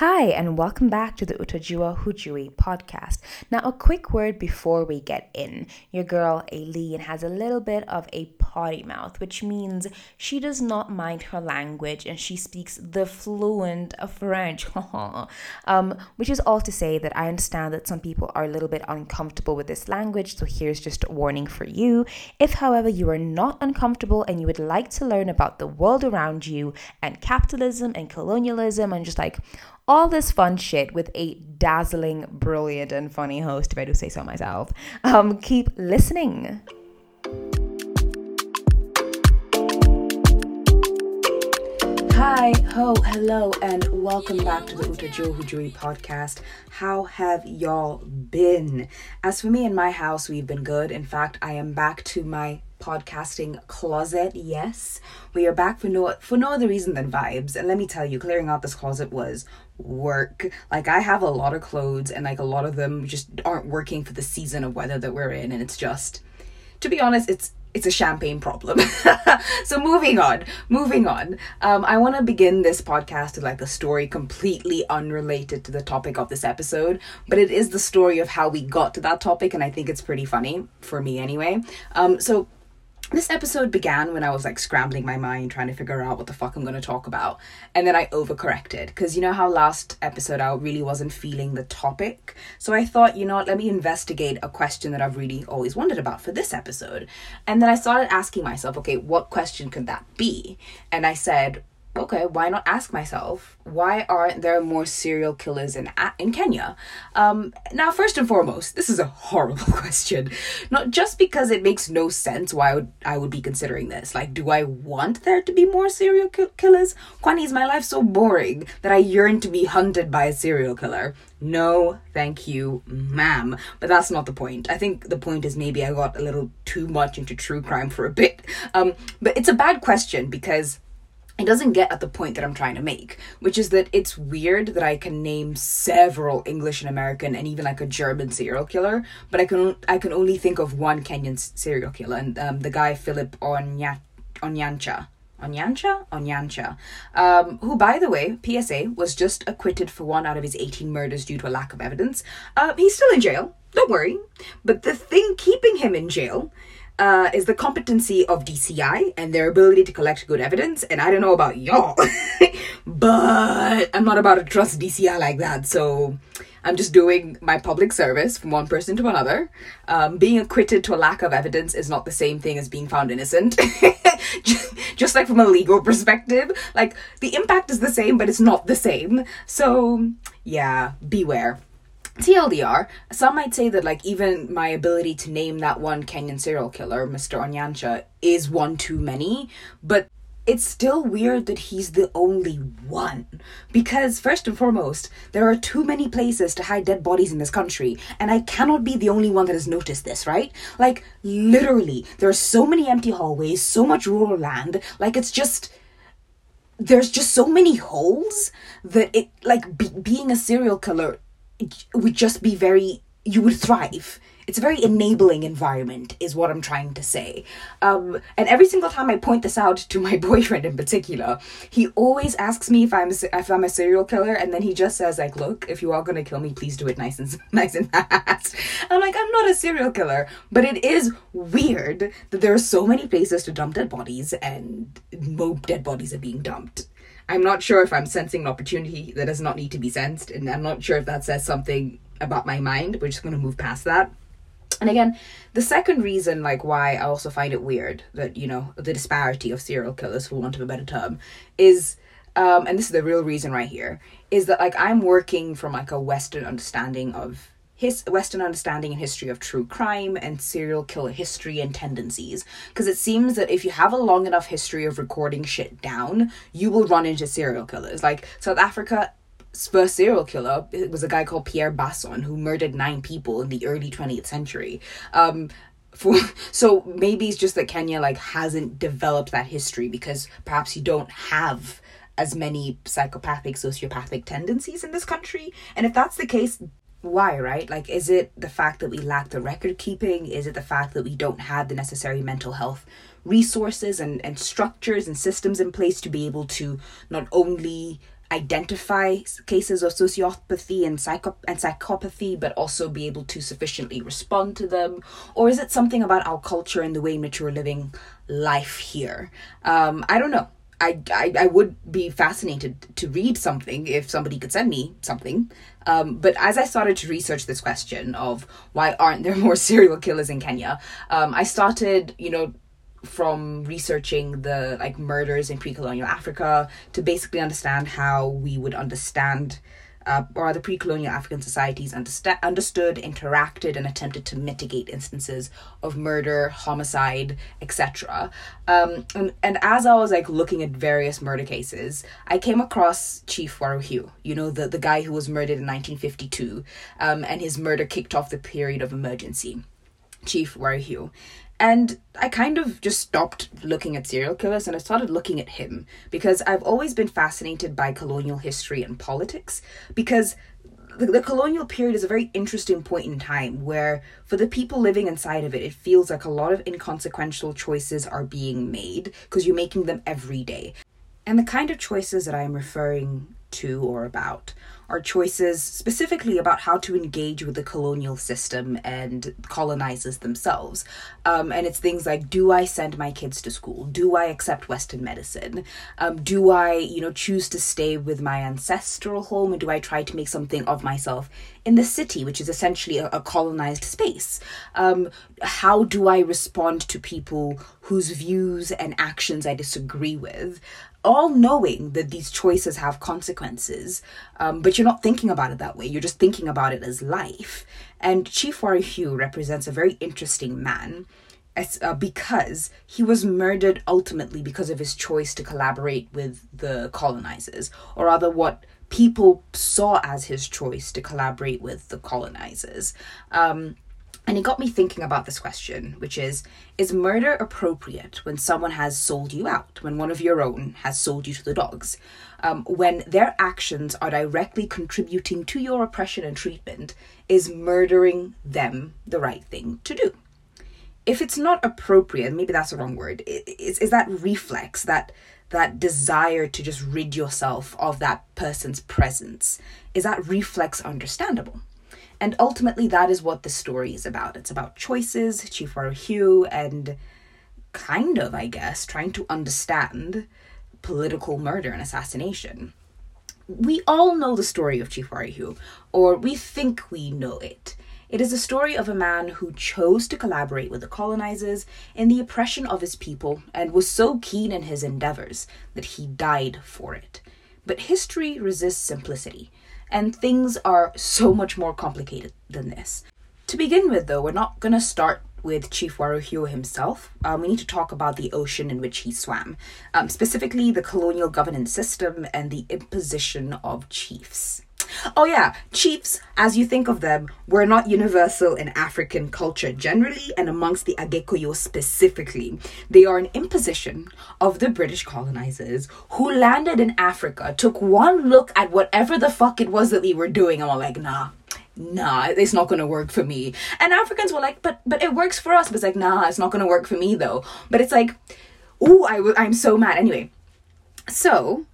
Hi, and welcome back to the Utajua Hujui podcast. Now, a quick word before we get in. Your girl, Aileen, has a little bit of a potty mouth, which means she does not mind her language and she speaks the fluent French. um, which is all to say that I understand that some people are a little bit uncomfortable with this language, so here's just a warning for you. If, however, you are not uncomfortable and you would like to learn about the world around you and capitalism and colonialism and just like all this fun shit with a dazzling, brilliant, and funny host, if I do say so myself. Um, keep listening. Hi, ho, hello, and welcome back to the Utajua Hujui podcast. How have y'all been? As for me and my house, we've been good. In fact, I am back to my podcasting closet. Yes, we are back for no for no other reason than vibes. And let me tell you, clearing out this closet was work. Like I have a lot of clothes and like a lot of them just aren't working for the season of weather that we're in and it's just to be honest, it's it's a champagne problem. so moving on, moving on. Um, I want to begin this podcast with like a story completely unrelated to the topic of this episode, but it is the story of how we got to that topic, and I think it's pretty funny for me anyway. Um, so this episode began when I was like scrambling my mind trying to figure out what the fuck I'm going to talk about. And then I overcorrected because you know how last episode I really wasn't feeling the topic. So I thought, you know what, let me investigate a question that I've really always wondered about for this episode. And then I started asking myself, okay, what question could that be? And I said, okay, why not ask myself, why aren't there more serial killers in in Kenya? Um, now, first and foremost, this is a horrible question. Not just because it makes no sense why I would, I would be considering this. Like, do I want there to be more serial ki- killers? Kwani, is my life so boring that I yearn to be hunted by a serial killer? No, thank you, ma'am. But that's not the point. I think the point is maybe I got a little too much into true crime for a bit. Um, but it's a bad question because it doesn't get at the point that I'm trying to make, which is that it's weird that I can name several English and American and even like a German serial killer, but I can I can only think of one Kenyan serial killer, and um, the guy Philip Onya, Onyancha. Onyancha? Onyancha. Um, who, by the way, PSA, was just acquitted for one out of his 18 murders due to a lack of evidence. Uh, he's still in jail, don't worry. But the thing keeping him in jail uh, is the competency of DCI and their ability to collect good evidence. And I don't know about y'all, but I'm not about to trust DCI like that. So I'm just doing my public service from one person to another. Um, being acquitted to a lack of evidence is not the same thing as being found innocent. just, just like from a legal perspective, like the impact is the same, but it's not the same. So yeah, beware. TLDR, some might say that like even my ability to name that one Kenyan serial killer, Mr. Onyancha, is one too many, but it's still weird that he's the only one. Because, first and foremost, there are too many places to hide dead bodies in this country, and I cannot be the only one that has noticed this, right? Like, literally, there are so many empty hallways, so much rural land, like, it's just. There's just so many holes that it, like, be- being a serial killer would just be very you would thrive. It's a very enabling environment is what i'm trying to say. Um, and every single time i point this out to my boyfriend in particular he always asks me if i'm if i'm a serial killer and then he just says like look if you are going to kill me please do it nice and nice and fast. I'm like i'm not a serial killer but it is weird that there are so many places to dump dead bodies and dead bodies are being dumped I'm not sure if I'm sensing an opportunity that does not need to be sensed, and I'm not sure if that says something about my mind. We're just going to move past that. And again, the second reason, like why I also find it weird that you know the disparity of serial killers, for want of a better term, is, um, and this is the real reason right here, is that like I'm working from like a Western understanding of his Western understanding and history of true crime and serial killer history and tendencies. Because it seems that if you have a long enough history of recording shit down, you will run into serial killers. Like South Africa first serial killer it was a guy called Pierre Basson who murdered nine people in the early 20th century. Um, for so maybe it's just that Kenya like hasn't developed that history because perhaps you don't have as many psychopathic sociopathic tendencies in this country and if that's the case why, right? Like, is it the fact that we lack the record keeping? Is it the fact that we don't have the necessary mental health resources and, and structures and systems in place to be able to not only identify cases of sociopathy and, psycho- and psychopathy, but also be able to sufficiently respond to them? Or is it something about our culture and the way in which we're living life here? Um, I don't know. I, I, I would be fascinated to read something if somebody could send me something. Um, but as I started to research this question of why aren't there more serial killers in Kenya, um, I started, you know, from researching the like murders in pre-colonial Africa to basically understand how we would understand uh, or other pre-colonial African societies understa- understood, interacted, and attempted to mitigate instances of murder, homicide, etc. Um, and, and as I was like looking at various murder cases, I came across Chief Waruhiu, you know, the, the guy who was murdered in 1952, um, and his murder kicked off the period of emergency. Chief Waruhiu. And I kind of just stopped looking at serial killers and I started looking at him because I've always been fascinated by colonial history and politics because the, the, colonial period is a very interesting point in time where, for the people living inside of it, it feels like a lot of inconsequential choices are being made because you're making them every day. And the kind of choices that I'm referring to or about are choices specifically about how to engage with the colonial system and colonizers themselves. Um, and it's things like do I send my kids to school? Do I accept Western medicine? Um, do I, you know, choose to stay with my ancestral home? And do I try to make something of myself in the city, which is essentially a, a colonized space? Um, how do I respond to people whose views and actions I disagree with? all knowing that these choices have consequences, um, but you're not thinking about it that way. You're just thinking about it as life. And Chief Waruhiu represents a very interesting man as, uh, because he was murdered ultimately because of his choice to collaborate with the colonizers, or rather, what people saw as his choice to collaborate with the colonizers. Um, and it got me thinking about this question, which is Is murder appropriate when someone has sold you out, when one of your own has sold you to the dogs, um, when their actions are directly contributing to your oppression and treatment? Is murdering them the right thing to do? If it's not appropriate, maybe that's the wrong word, is, is that reflex, that that desire to just rid yourself of that person's presence, is that reflex understandable? And ultimately, that is what the story is about. It's about choices, Chief Waruhiu, and kind of, I guess, trying to understand political murder and assassination. We all know the story of Chief Waruhiu, or we think we know it. It is a story of a man who chose to collaborate with the colonizers in the oppression of his people and was so keen in his endeavors that he died for it. But history resists simplicity, and things are so much more complicated than this. To begin with, though, we're not going to start with Chief Waruhiu himself. Um, we need to talk about the ocean in which he swam, um, specifically the colonial governance system and the imposition of chiefs. Oh, yeah, chiefs, as you think of them, were not universal in African culture generally and amongst the Agikuyu specifically. They are an imposition of the British colonizers who landed in Africa, took one look at whatever the fuck it was that we were doing, and were like, nah, nah, it's not gonna work for me. And Africans were like, but but it works for us. But it's like, nah, it's not gonna work for me though. But it's like, ooh, I w- I'm so mad. Anyway, so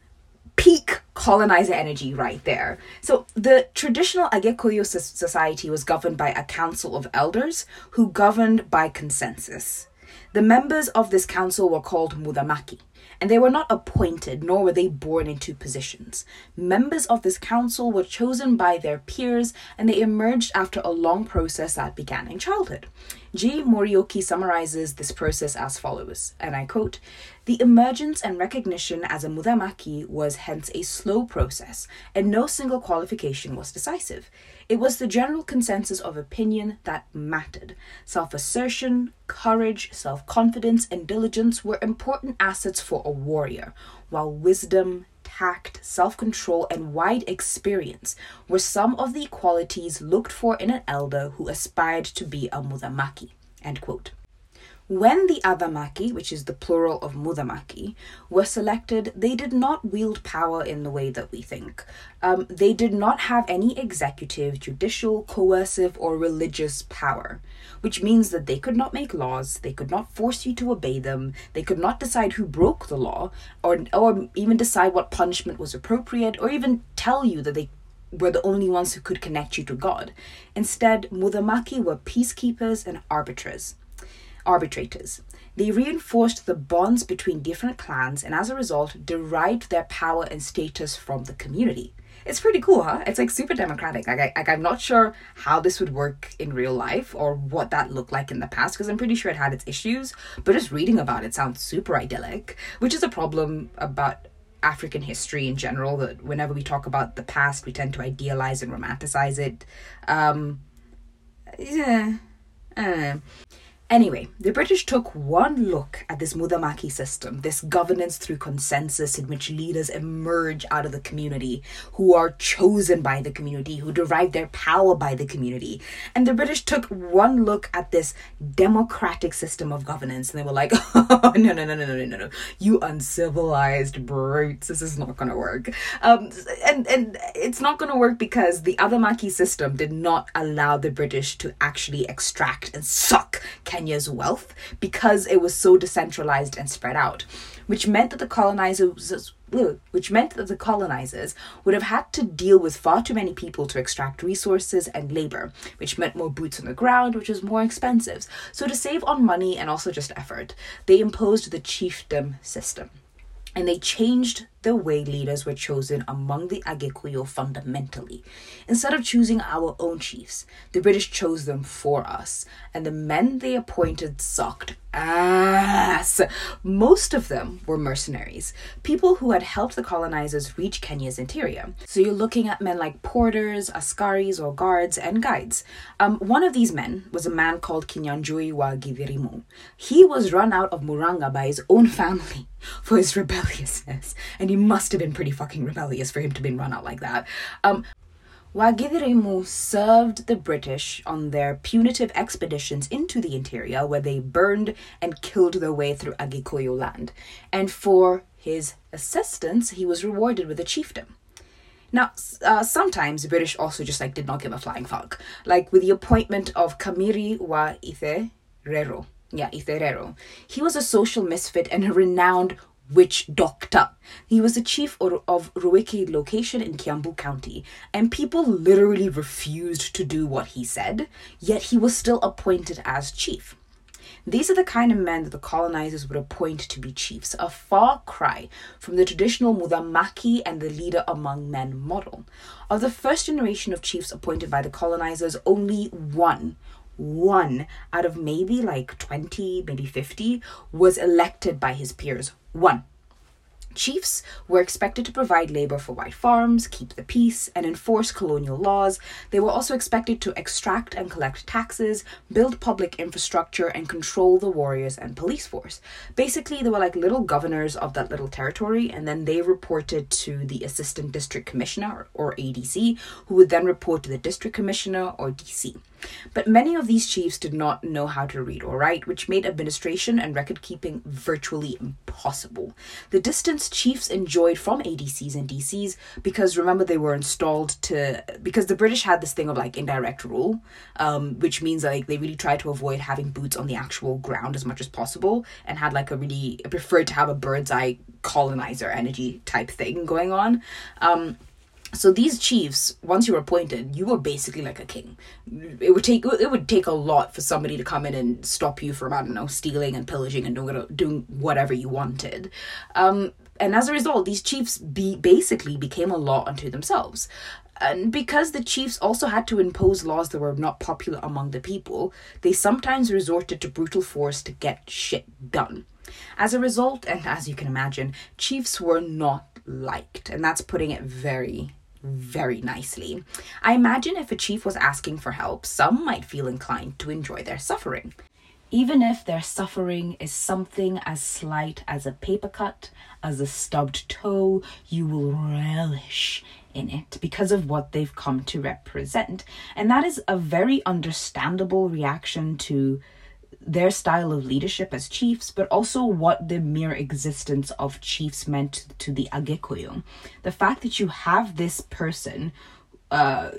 peak colonizer energy right there. So the traditional Agikuyu society was governed by a council of elders who governed by consensus. The members of this council were called muthamaki, and they were not appointed nor were they born into positions. Members of this council were chosen by their peers and they emerged after a long process that began in childhood. G. Muriuki summarizes this process as follows, and I quote The emergence and recognition as a muthamaki was hence a slow process, and no single qualification was decisive. It was the general consensus of opinion that mattered. Self assertion, courage, self confidence, and diligence were important assets for a warrior, while wisdom, tact, self control, and wide experience were some of the qualities looked for in an elder who aspired to be a Muthamaki. When the Athamaki, which is the plural of Muthamaki, were selected, they did not wield power in the way that we think. Um, they did not have any executive, judicial, coercive, or religious power, which means that they could not make laws, they could not force you to obey them, they could not decide who broke the law, or, or even decide what punishment was appropriate, or even tell you that they were the only ones who could connect you to God. Instead, Muthamaki were peacekeepers and arbiters arbitrators. They reinforced the bonds between different clans and as a result derived their power and status from the community. It's pretty cool, huh? It's like super democratic. Like, I, like I'm not sure how this would work in real life or what that looked like in the past because I'm pretty sure it had its issues. But just reading about it sounds super idyllic, which is a problem about African history in general. That whenever we talk about the past, we tend to idealize and romanticize it. Um, yeah. Uh, Anyway, the British took one look at this Muthamaki system, this governance through consensus in which leaders emerge out of the community, who are chosen by the community, who derive their power by the community. And the British took one look at this democratic system of governance and they were like, oh, no, no, no, no, no, no, no, you uncivilized brutes, this is not going to work. Um, and, and it's not going to work because the Athamaki system did not allow the British to actually extract and suck Kenya's wealth because it was so decentralized and spread out, which meant that the colonizers which meant that the colonizers would have had to deal with far too many people to extract resources and labor, which meant more boots on the ground, which was more expensive. So, to save on money and also just effort, they imposed the chiefdom system and they changed the way leaders were chosen among the Agikuyu fundamentally. Instead of choosing our own chiefs, the British chose them for us, and the men they appointed sucked ass. Most of them were mercenaries, people who had helped the colonizers reach Kenya's interior. So you're looking at men like porters, askaris, or guards, and guides. Um, one of these men was a man called Kinyanjui wa Gathirimu. He was run out of Muranga by his own family for his rebelliousness, and he must have been pretty fucking rebellious for him to be run out like that. Um, served the British on their punitive expeditions into the interior, where they burned and killed their way through Agikuyu land. And for his assistance, he was rewarded with a chiefdom. Now, uh, sometimes the British also just like did not give a flying fuck, like with the appointment of Kamiri wa Itherero. Yeah, Itherero. He was a social misfit and a renowned witch doctor. He was the chief of Ruiki location in Kiambu County, and people literally refused to do what he said, yet he was still appointed as chief. These are the kind of men that the colonizers would appoint to be chiefs, a far cry from the traditional Muthamaki and the leader among men model. Of the first generation of chiefs appointed by the colonizers, only one one out of maybe like 20, maybe 50 was elected by his peers. One. Chiefs were expected to provide labor for white farms, keep the peace, and enforce colonial laws. They were also expected to extract and collect taxes, build public infrastructure, and control the warriors and police force. Basically, they were like little governors of that little territory, and then they reported to the Assistant District Commissioner, or ADC, who would then report to the District Commissioner, or DC. But many of these chiefs did not know how to read or write, which made administration and record keeping virtually impossible. The distance chiefs enjoyed from ADCs and DCs, because remember they were installed to, because the British had this thing of like indirect rule, um, which means like they really tried to avoid having boots on the actual ground as much as possible and had like a really, preferred to have a bird's eye colonizer energy type thing going on. Um, so these chiefs once you were appointed you were basically like a king. It would take it would take a lot for somebody to come in and stop you from i don't know stealing and pillaging and doing, doing whatever you wanted. Um, and as a result these chiefs be basically became a law unto themselves. And because the chiefs also had to impose laws that were not popular among the people they sometimes resorted to brutal force to get shit done. As a result and as you can imagine chiefs were not liked and that's putting it very very nicely. I imagine if a chief was asking for help, some might feel inclined to enjoy their suffering. Even if their suffering is something as slight as a paper cut, as a stubbed toe, you will relish in it because of what they've come to represent. And that is a very understandable reaction to their style of leadership as chiefs, but also what the mere existence of chiefs meant to the Agikuyu. The fact that you have this person uh,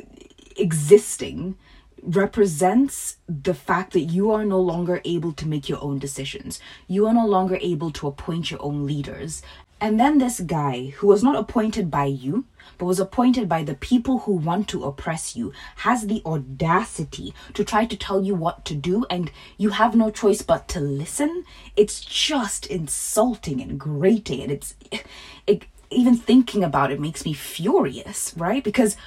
existing represents the fact that you are no longer able to make your own decisions. You are no longer able to appoint your own leaders. And then this guy, who was not appointed by you, but was appointed by the people who want to oppress you, has the audacity to try to tell you what to do, and you have no choice but to listen. It's just insulting and grating, and it's it, even thinking about it makes me furious, right? Because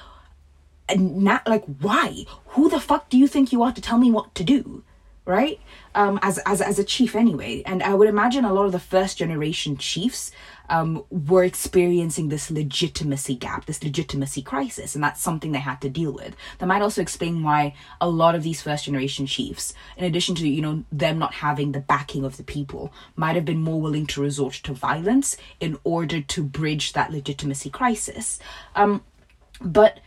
and not like why? Who the fuck do you think you are to tell me what to do? Right? Um, as as as a chief anyway. And I would imagine a lot of the first generation chiefs um, were experiencing this legitimacy gap, this legitimacy crisis, and that's something they had to deal with. That might also explain why a lot of these first generation chiefs, in addition to you know them not having the backing of the people, might have been more willing to resort to violence in order to bridge that legitimacy crisis. Um, but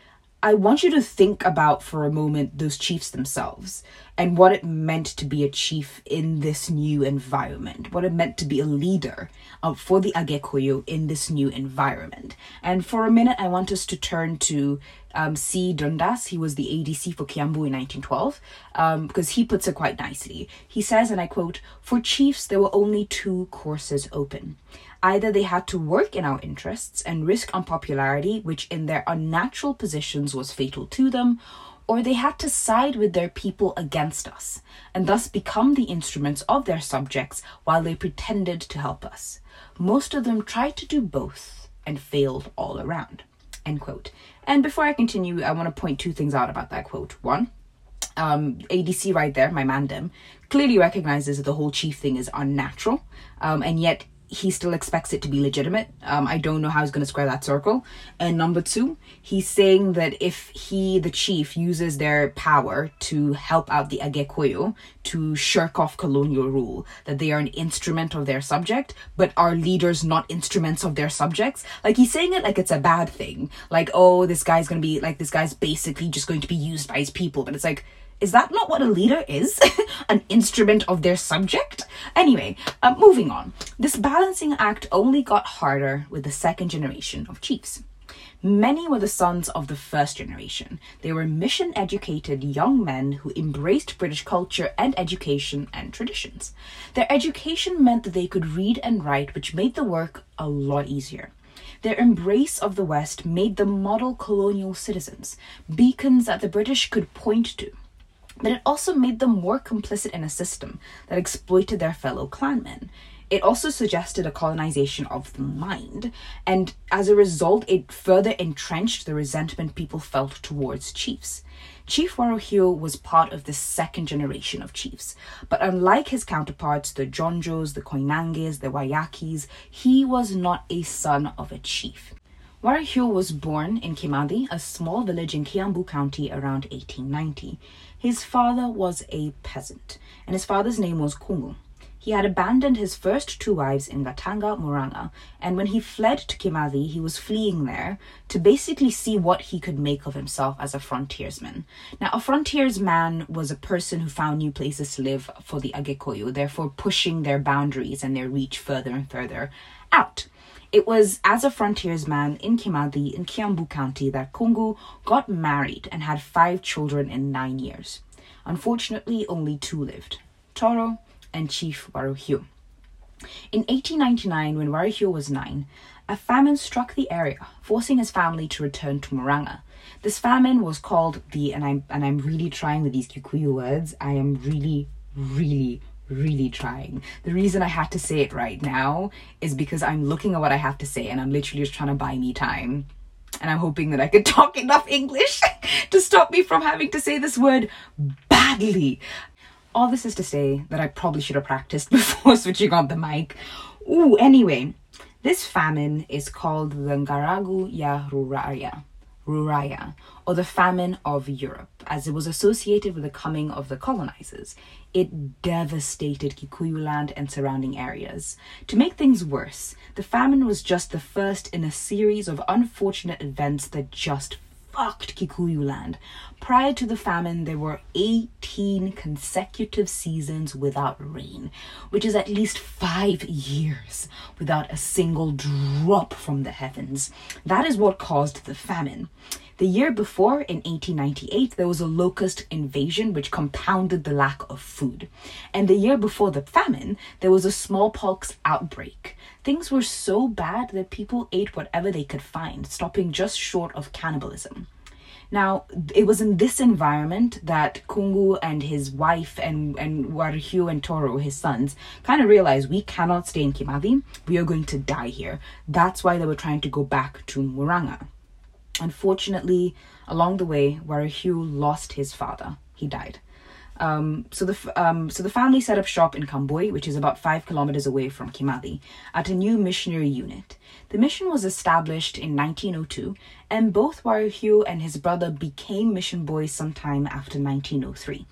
I want you to think about for a moment those chiefs themselves and what it meant to be a chief in this new environment, what it meant to be a leader uh, for the Agikuyu in this new environment. And for a minute, I want us to turn to um, C. Dundas. He was the ADC for Kiambu in 1912 um, because he puts it quite nicely. He says, and I quote, For chiefs, there were only two courses open Either they had to work in our interests and risk unpopularity, which in their unnatural positions was fatal to them, or they had to side with their people against us, and thus become the instruments of their subjects while they pretended to help us. Most of them tried to do both and failed all around. End quote. And before I continue, I want to point two things out about that quote. One, um, ADC right there, my mandem, clearly recognizes that the whole chief thing is unnatural, um, and yet he still expects it to be legitimate. Um, I don't know how he's going to square that circle. And number two, he's saying that if he, the chief, uses their power to help out the Agikuyu to shirk off colonial rule, that they are an instrument of their subject, but are leaders not instruments of their subjects. Like he's saying it like it's a bad thing. Like, oh, this guy's going to be, like, this guy's basically just going to be used by his people. But it's like, is that not what a leader is? An instrument of their subject? Anyway, uh, moving on. This balancing act only got harder with the second generation of chiefs. Many were the sons of the first generation. They were mission educated young men who embraced British culture and education and traditions. Their education meant that they could read and write, which made the work a lot easier. Their embrace of the West made them model colonial citizens, beacons that the British could point to but it also made them more complicit in a system that exploited their fellow clanmen. It also suggested a colonization of the mind, and as a result, it further entrenched the resentment people felt towards chiefs. Chief Waruhiu was part of the second generation of chiefs, but unlike his counterparts, the Njonjos, the Koinanges, the Waiyakis, he was not a son of a chief. Waruhiu was born in Kimathi, a small village in Kiambu County around 1890. His father was a peasant, and his father's name was Kungu. He had abandoned his first two wives in Gatanga, Muranga, and when he fled to Kimathi, he was fleeing there to basically see what he could make of himself as a frontiersman. Now, a frontiersman was a person who found new places to live for the Agikuyu, therefore pushing their boundaries and their reach further and further out. It was as a frontiersman in Kimathi in Kiambu County that Kungu got married and had five children in nine years. Unfortunately, only two lived Toro and Chief Waruhiu. In 1899, when Waruhiu was nine, a famine struck the area, forcing his family to return to Muranga. This famine was called the, and I'm and I'm really trying with these Kikuyu words. I am really, really, really trying. The reason I had to say it right now is because I'm looking at what I have to say and I'm literally just trying to buy me time. And I'm hoping that I could talk enough English to stop me from having to say this word badly. All this is to say that I probably should have practiced before switching on the mic. Ooh, anyway, this famine is called the Ngaragu ya Ruraya. Ruraya, or the famine of Europe, as it was associated with the coming of the colonizers. It devastated Kikuyu land and surrounding areas. To make things worse, the famine was just the first in a series of unfortunate events that just fucked Kikuyu land. Prior to the famine, there were 18 consecutive seasons without rain, which is at least five years without a single drop from the heavens. That is what caused the famine. The year before, in 1898, there was a locust invasion which compounded the lack of food. And the year before the famine, there was a smallpox outbreak. Things were so bad that people ate whatever they could find, stopping just short of cannibalism. Now, it was in this environment that Kungu and his wife and, and Waruhiu and Toro, his sons, kind of realized we cannot stay in Kimathi. We are going to die here. That's why they were trying to go back to Muranga. Unfortunately, along the way, Waruhiu lost his father. He died. Um, so the um, so the family set up shop in Kambui, which is about five kilometers away from Kimathi, at a new missionary unit. The mission was established in 1902, and both Waruhiu and his brother became mission boys sometime after 1903.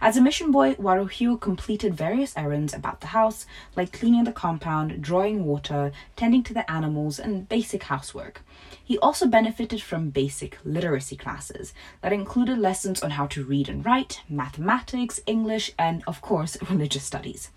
As a mission boy, Waruhiu completed various errands about the house, like cleaning the compound, drawing water, tending to the animals, and basic housework. He also benefited from basic literacy classes that included lessons on how to read and write, mathematics, English, and, of course, religious studies.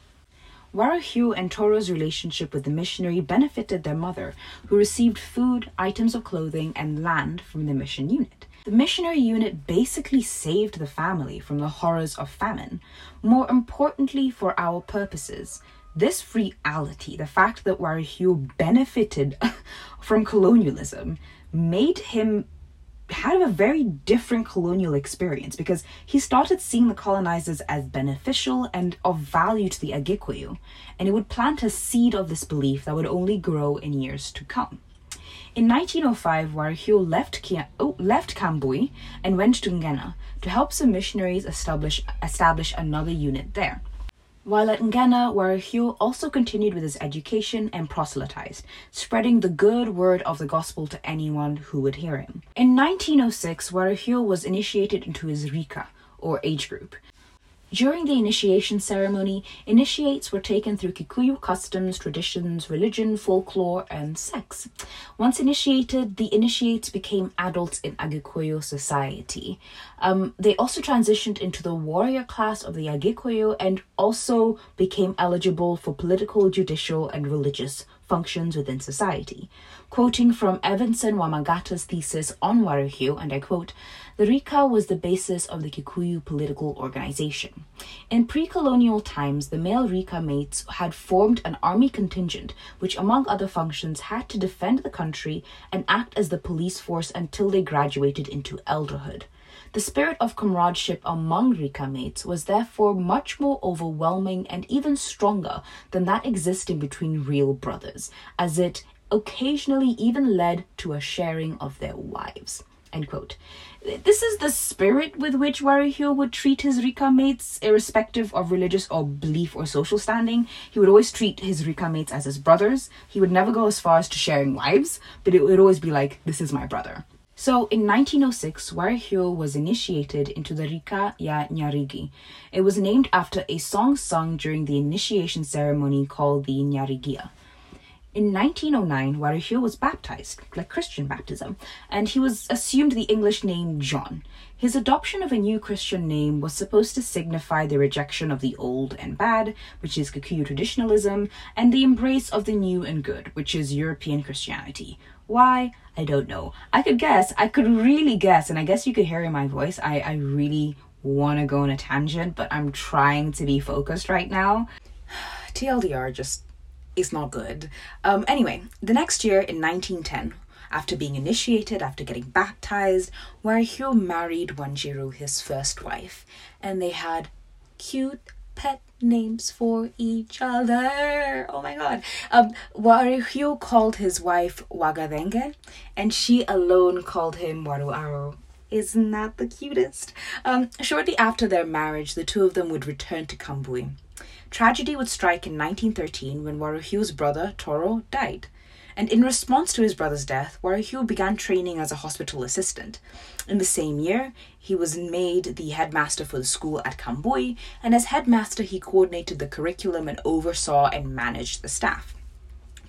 Waruhiu and Toro's relationship with the missionary benefited their mother, who received food, items of clothing, and land from the mission unit. The missionary unit basically saved the family from the horrors of famine. More importantly, for our purposes, this reality, the fact that Waruhiu benefited from colonialism, made him had a very different colonial experience because he started seeing the colonizers as beneficial and of value to the Agikuyu, and it would plant a seed of this belief that would only grow in years to come. In 1905, Waruhiu left, oh, left Kambui and went to Ngena to help some missionaries establish, establish another unit there. While at Ngena, Waruhiu also continued with his education and proselytized, spreading the good word of the gospel to anyone who would hear him. In 1906, Waruhiu was initiated into his Rika, or age group. During the initiation ceremony, initiates were taken through Kikuyu customs, traditions, religion, folklore, and sex. Once initiated, the initiates became adults in Agikuyu society. Um, they also transitioned into the warrior class of the Agikuyu and also became eligible for political, judicial, and religious functions within society. Quoting from Evanson Wamagatta's thesis on Waruhiu, and I quote, the Rika was the basis of the Kikuyu political organization. In pre colonial times, the male Rika mates had formed an army contingent, which, among other functions, had to defend the country and act as the police force until they graduated into elderhood. The spirit of comradeship among Rika mates was therefore much more overwhelming and even stronger than that existing between real brothers, as it occasionally even led to a sharing of their wives. End quote. This is the spirit with which Waruhiu would treat his Rika mates, irrespective of religious or belief or social standing. He would always treat his Rika mates as his brothers. He would never go as far as to sharing wives, but it would always be like, this is my brother. So in 1906, Waruhiu was initiated into the Rika ya Nyarigi. It was named after a song sung during the initiation ceremony called the Nyarigia. In 1909, Waruhiu was baptized, like Christian baptism, and he was assumed the English name John. His adoption of a new Christian name was supposed to signify the rejection of the old and bad, which is Kikuyu traditionalism, and the embrace of the new and good, which is European Christianity. Why? I don't know. I could guess. I could really guess, and I guess you could hear in my voice. I, I really want to go on a tangent, but I'm trying to be focused right now. TLDR just is not good. Um, anyway, the next year in 1910, after being initiated, after getting baptized, Waruhiu married Wanjiru, his first wife, and they had cute pet names for each other. Oh my god. Um, Waruhiu called his wife Wagadenge, and she alone called him Waruaro. Isn't that the cutest? Um, shortly after their marriage, the two of them would return to Kambui. Tragedy would strike in 1913 when Waruhiu's brother, Toro, died. And in response to his brother's death, Waruhiu began training as a hospital assistant. In the same year, he was made the headmaster for the school at Kambui, and as headmaster, he coordinated the curriculum and oversaw and managed the staff.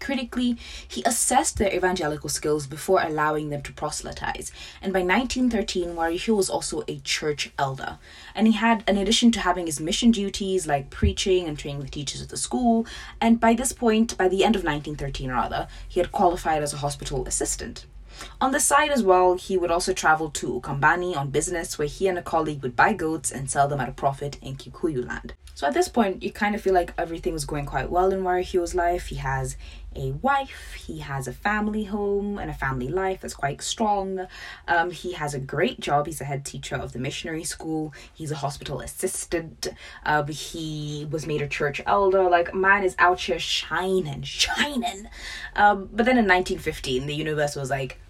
Critically, he assessed their evangelical skills before allowing them to proselytize. And by 1913, Waruhiu was also a church elder. And he had, in addition to having his mission duties like preaching and training the teachers of the school, and by this point, by the end of 1913 rather, he had qualified as a hospital assistant. On the side as well, he would also travel to Ukambani on business, where he and a colleague would buy goats and sell them at a profit in Kikuyu land. So at this point, you kind of feel like everything was going quite well in Waruhiu's life. He has a wife, he has a family home and a family life that's quite strong. Um, he has a great job. He's a head teacher of the missionary school. He's a hospital assistant. Uh, he was made a church elder. Like, man is out here shining, shining. Um, but then in 1915, the universe was like,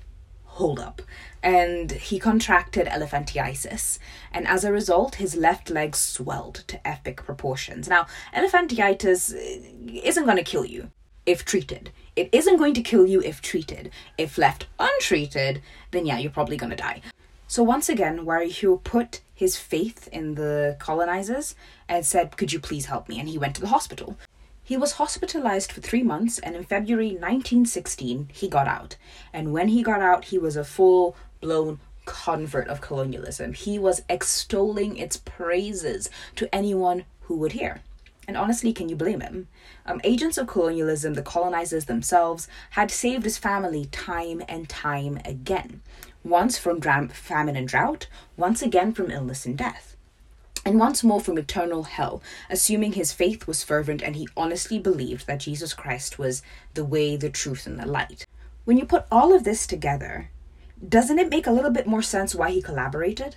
hold up. And he contracted elephantiasis, and as a result, his left leg swelled to epic proportions. Now, elephantiasis uh, isn't going to kill you if treated. It isn't going to kill you if treated. If left untreated, then yeah, you're probably going to die. So once again, Waruhiu put his faith in the colonizers and said, Could you please help me? And he went to the hospital. He was hospitalized for three months, and in February 1916, he got out. And when he got out, he was a full blown convert of colonialism. He was extolling its praises to anyone who would hear. And honestly, can you blame him? Um, agents of colonialism, the colonizers themselves, had saved his family time and time again. Once from dram- famine and drought, once again from illness and death and once more from eternal hell, assuming his faith was fervent and he honestly believed that Jesus Christ was the way, the truth, and the light. When you put all of this together, doesn't it make a little bit more sense why he collaborated?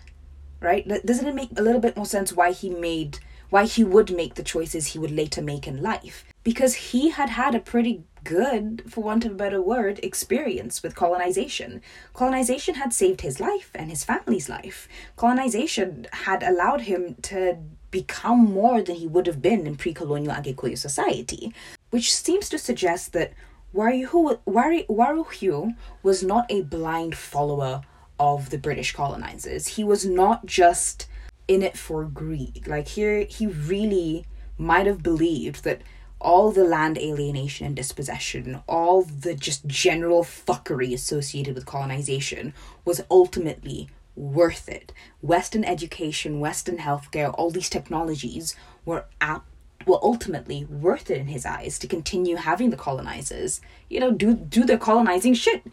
Right? Doesn't it make a little bit more sense why he made, why he would make the choices he would later make in life? Because he had had a pretty good, for want of a better word, experience with colonization. Colonization had saved his life and his family's life. Colonization had allowed him to become more than he would have been in pre colonial Agikuyu society, which seems to suggest that Waruhiu was not a blind follower of the British colonizers. He was not just in it for greed. Like, here, he really might have believed that all the land alienation and dispossession, all the just general fuckery associated with colonization was ultimately worth it. Western education, Western healthcare, all these technologies were ap- were ultimately worth it in his eyes to continue having the colonizers, you know, do do their colonizing shit.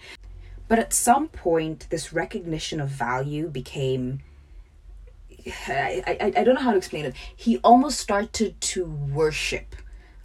But at some point, this recognition of value became I, I, I don't know how to explain it. He almost started to worship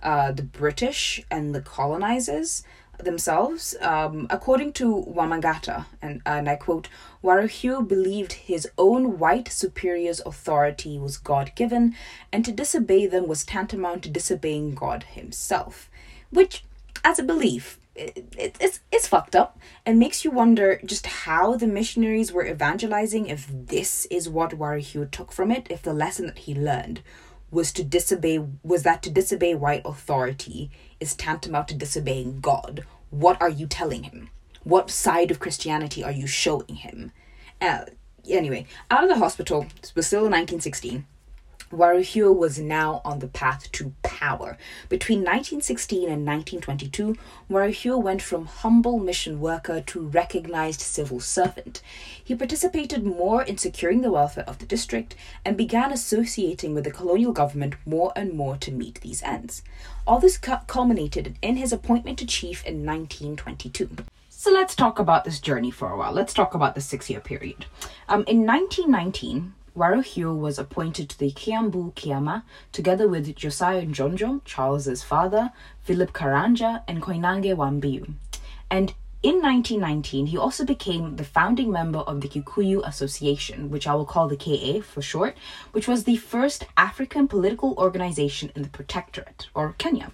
uh, the British and the colonizers themselves. Um, according to Wamagatta, and, and I quote, Waruhiu believed his own white superior's authority was God given, and to disobey them was tantamount to disobeying God himself. Which, as a belief, it, it, it's, it's fucked up and makes you wonder just how the missionaries were evangelizing if this is what Waruhiu took from it, if the lesson that he learned was to disobey was that to disobey white authority is tantamount to disobeying God. What are you telling him? What side of Christianity are you showing him? Uh, anyway, out of the hospital, it was still in 1916. Waruhiu was now on the path to power. Between 1916 and 1922, Waruhiu went from humble mission worker to recognized civil servant. He participated more in securing the welfare of the district and began associating with the colonial government more and more to meet these ends. All this culminated in his appointment to chief in 1922. So let's talk about this journey for a while. Let's talk about the six year period. Um, in 1919, Waruhiu was appointed to the Kiambu Kiama together with Josiah Njonjo, Charles's father, Philip Karanja, and Koinange Wambiu. And in 1919, he also became the founding member of the Kikuyu Association, which I will call the KA for short, which was the first African political organization in the Protectorate, or Kenya.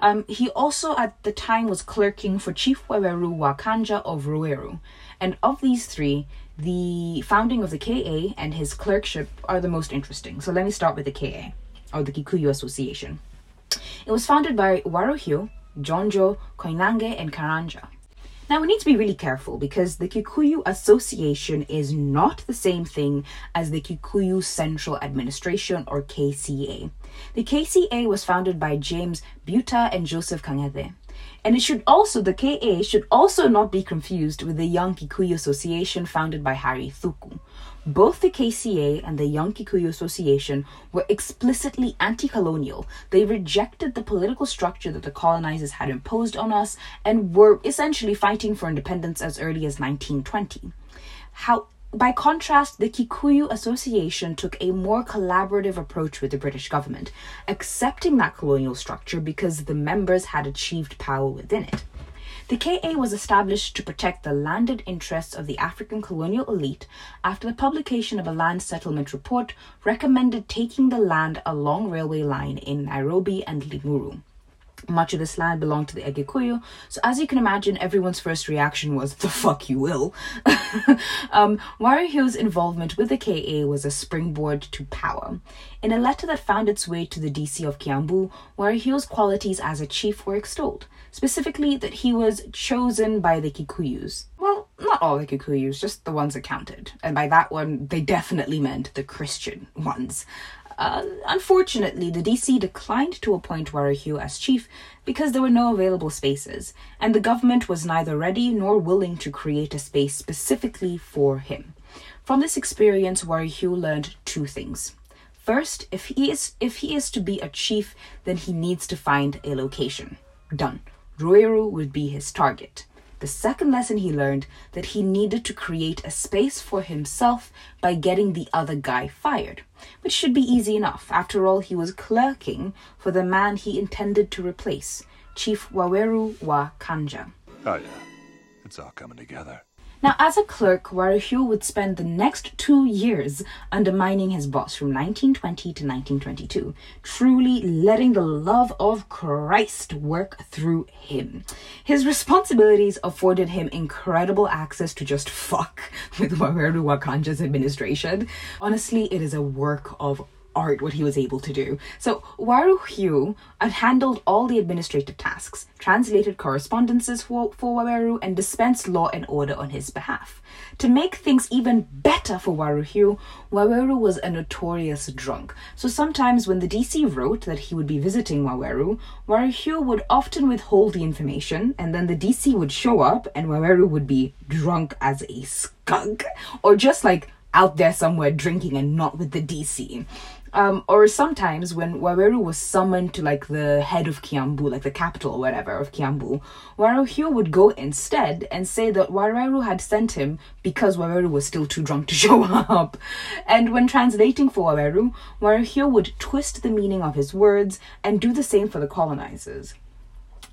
Um, he also at the time was clerking for Chief Waweru Wakanja of Ruiru. And of these three, the founding of the KA and his clerkship are the most interesting. So let me start with the KA, or the Kikuyu Association. It was founded by Waruhiu, Njonjo, Koinange, and Karanja. Now we need to be really careful because the Kikuyu Association is not the same thing as the Kikuyu Central Administration or KCA. The KCA was founded by James Beauttah and Joseph Kang'ethe. And it should also, the KA should also not be confused with the Young Kikuyu Association founded by Harry Thuku. Both the KCA and the Young Kikuyu Association were explicitly anti colonial. They rejected the political structure that the colonizers had imposed on us and were essentially fighting for independence as early as 1920. How, by contrast, the Kikuyu Association took a more collaborative approach with the British government, accepting that colonial structure because the members had achieved power within it. The KA was established to protect the landed interests of the African colonial elite after the publication of a land settlement report recommended taking the land along railway line in Nairobi and Limuru. Much of this land belonged to the Agikuyu, so as you can imagine, everyone's first reaction was, the fuck you will. um, Waruhiu's involvement with the KA was a springboard to power. In a letter that found its way to the DC of Kiambu, Waruhiu's qualities as a chief were extolled, specifically that he was chosen by the Kikuyus. Well, not all the Kikuyus, just the ones that counted. And by that one, they definitely meant the Christian ones. Uh, unfortunately, the DC declined to appoint Waruhiu as chief because there were no available spaces, and the government was neither ready nor willing to create a space specifically for him. From this experience, Waruhiu learned two things. First, if he is if he is to be a chief, then he needs to find a location. Done. Ruiru would be his target. The second lesson he learned that he needed to create a space for himself by getting the other guy fired, which should be easy enough. After all, he was clerking for the man he intended to replace, Chief Waweru wa Kanja. Oh, yeah. It's all coming together. Now, as a clerk, Waruhiu would spend the next two years undermining his boss from 1920 to 1922, truly letting the love of Christ work through him. His responsibilities afforded him incredible access to just fuck with Waweru Wakanja's administration. Honestly, it is a work of art what he was able to do. So Waruhiu had handled all the administrative tasks, translated correspondences for, for Waweru, and dispensed law and order on his behalf. To make things even better for Waruhiu, Waweru was a notorious drunk. So sometimes when the DC wrote that he would be visiting Waweru, Waruhiu would often withhold the information, and then the DC would show up and Waweru would be drunk as a skunk, or just like out there somewhere drinking and not with the DC. Um, or sometimes when Waweru was summoned to like the head of Kiambu, like the capital or whatever of Kiambu, Waruhiu would go instead and say that Waweru had sent him because Waweru was still too drunk to show up. And when translating for Waweru, Waruhiu would twist the meaning of his words and do the same for the colonizers.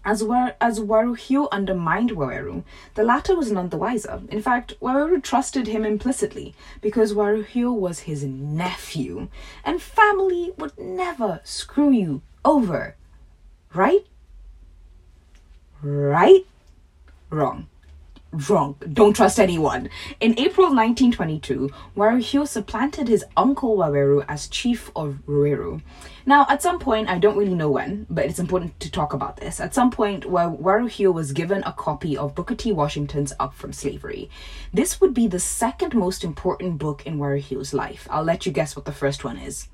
As, War- as undermined Waweru, the latter was none the wiser. In fact, Waweru trusted him implicitly because Waruhiu was his nephew, and family would never screw you over. Right? Right? Wrong wrong. Don't trust anyone. In April 1922, Waruhiu supplanted his uncle Waweru as chief of Ruiru. Now, at some point, I don't really know when, but it's important to talk about this. At some point, Waruhiu was given a copy of Booker T. Washington's Up From Slavery. This would be the second most important book in Waruhiu's life. I'll let you guess what the first one is.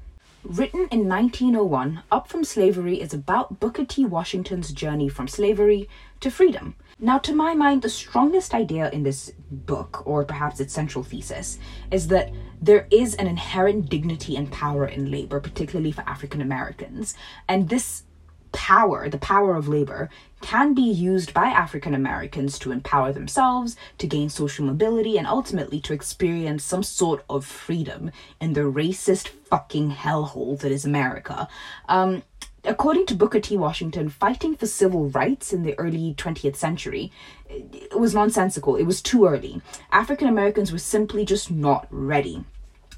Written in 1901, Up From Slavery is about Booker T. Washington's journey from slavery to freedom. Now, to my mind, the strongest idea in this book, or perhaps its central thesis, is that there is an inherent dignity and power in labor, particularly for African Americans. And this power, the power of labor, can be used by African Americans to empower themselves, to gain social mobility, and ultimately to experience some sort of freedom in the racist fucking hellhole that is America. Um, according to Booker T. Washington, fighting for civil rights in the early 20th century it was nonsensical. It was too early. African Americans were simply just not ready.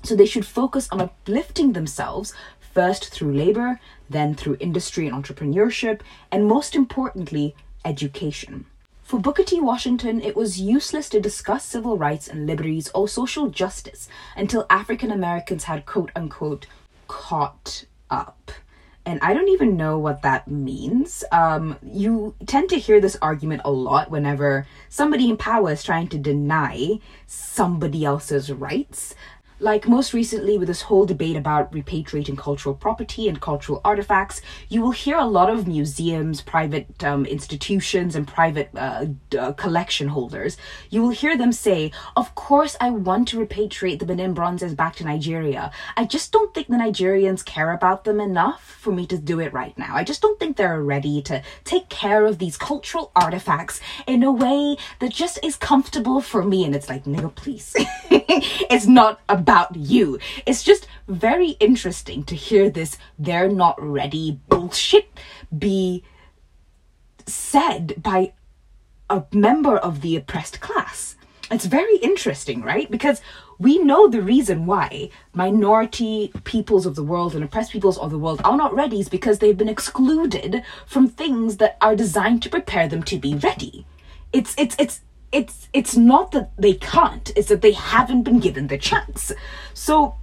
So they should focus on uplifting themselves first through labor, then through industry and entrepreneurship, and most importantly, education. For Booker T. Washington, it was useless to discuss civil rights and liberties or social justice until African Americans had quote unquote caught up and I don't even know what that means. Um, you tend to hear this argument a lot whenever somebody in power is trying to deny somebody else's rights. Like most recently with this whole debate about repatriating cultural property and cultural artifacts, you will hear a lot of museums, private um, institutions, and private uh, uh, collection holders. You will hear them say, Of course, I want to repatriate the Benin bronzes back to Nigeria. I just don't think the Nigerians care about them enough for me to do it right now. I just don't think they're ready to take care of these cultural artifacts in a way that just is comfortable for me. And it's like, nigga, please. it's not a about you. It's just very interesting to hear this they're not ready bullshit be said by a member of the oppressed class. It's very interesting, right? Because we know the reason why minority peoples of the world and oppressed peoples of the world are not ready is because they've been excluded from things that are designed to prepare them to be ready. It's it's it's it's it's not that they can't it's that they haven't been given the chance. So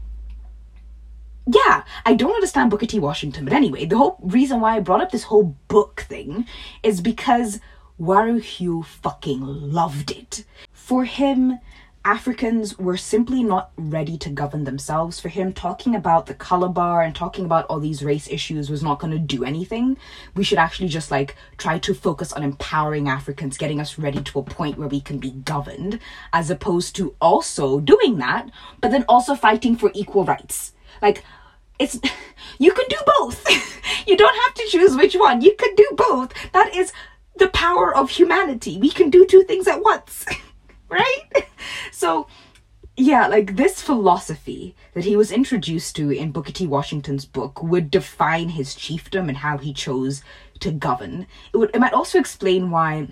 yeah i don't understand booker t. Washington but anyway the whole reason why i brought up this whole book thing is because Waruhiu fucking loved it. For him Africans were simply not ready to govern themselves. For him, talking about the color bar and talking about all these race issues was not going to do anything. We should actually just like try to focus on empowering Africans, getting us ready to a point where we can be governed, as opposed to also doing that, but then also fighting for equal rights. Like, it's you can do both. you don't have to choose which one. You can do both. That is the power of humanity. We can do two things at once. right? So, yeah, like this philosophy that he was introduced to in Booker T. Washington's book would define his chiefdom and how he chose to govern. It would it might also explain why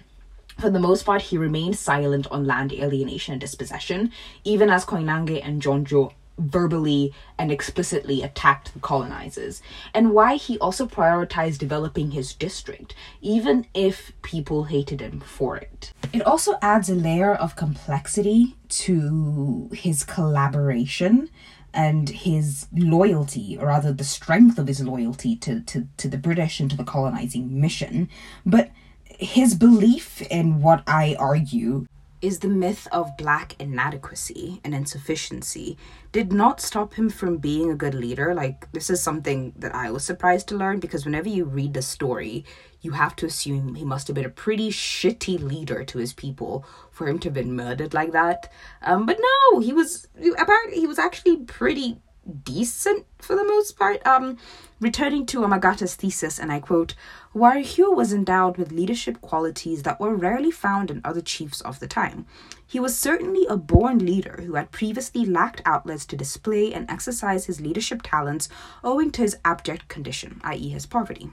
for the most part he remained silent on land alienation and dispossession, even as Koinange and Njonjo verbally and explicitly attacked the colonizers, and why he also prioritized developing his district, even if people hated him for it. It also adds a layer of complexity to his collaboration and his loyalty, or rather the strength of his loyalty to, to, to the British and to the colonizing mission. But his belief in what I argue is the myth of black inadequacy and insufficiency did not stop him from being a good leader. Like, this is something that I was surprised to learn because whenever you read the story, you have to assume he must have been a pretty shitty leader to his people for him to have been murdered like that. Um, but no, he was apparently he was actually pretty decent for the most part. Um, returning to Wamagatta's thesis, and I quote, Waruhiu was endowed with leadership qualities that were rarely found in other chiefs of the time. He was certainly a born leader who had previously lacked outlets to display and exercise his leadership talents owing to his abject condition, i.e., his poverty.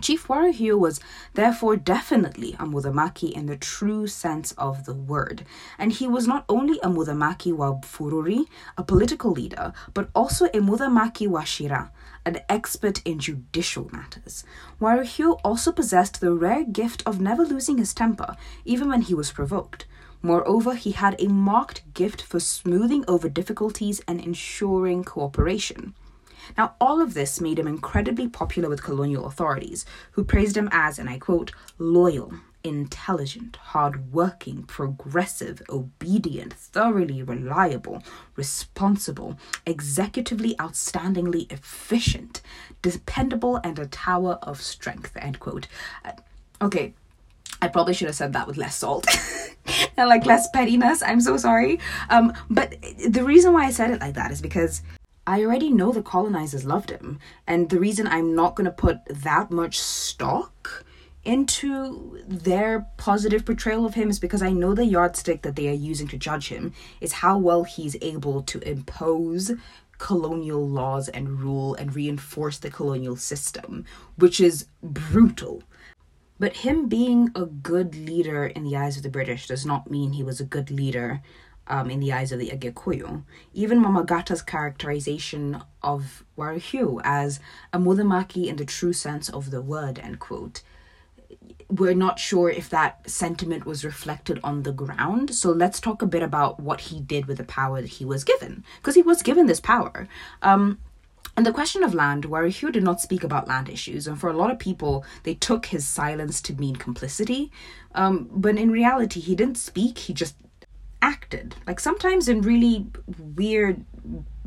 Chief Waruhiu was therefore definitely a Muthamaki in the true sense of the word, and he was not only a Muthamaki wa Fururi, a political leader, but also a Muthamaki wa Shira, an expert in judicial matters. Waruhiu also possessed the rare gift of never losing his temper, even when he was provoked. Moreover, he had a marked gift for smoothing over difficulties and ensuring cooperation. Now, all of this made him incredibly popular with colonial authorities, who praised him as, and I quote, loyal, intelligent, hardworking, progressive, obedient, thoroughly reliable, responsible, executively outstandingly efficient, dependable, and a tower of strength, end quote. Uh, okay, I probably should have said that with less salt and like less pettiness. I'm so sorry. Um, but the reason why I said it like that is because I already know the colonizers loved him. And the reason I'm not going to put that much stock into their positive portrayal of him is because I know the yardstick that they are using to judge him is how well he's able to impose colonial laws and rule and reinforce the colonial system, which is brutal. But him being a good leader in the eyes of the British does not mean he was a good leader um, in the eyes of the Agikuyu. Even Wamagatta's characterization of Waruhiu as a Muthamaki in the true sense of the word, end quote, we're not sure if that sentiment was reflected on the ground. So let's talk a bit about what he did with the power that he was given, because he was given this power. Um, and the question of land, Waruhiu did not speak about land issues, and for a lot of people, they took his silence to mean complicity. Um, but in reality, he didn't speak, he just acted. Like sometimes in really weird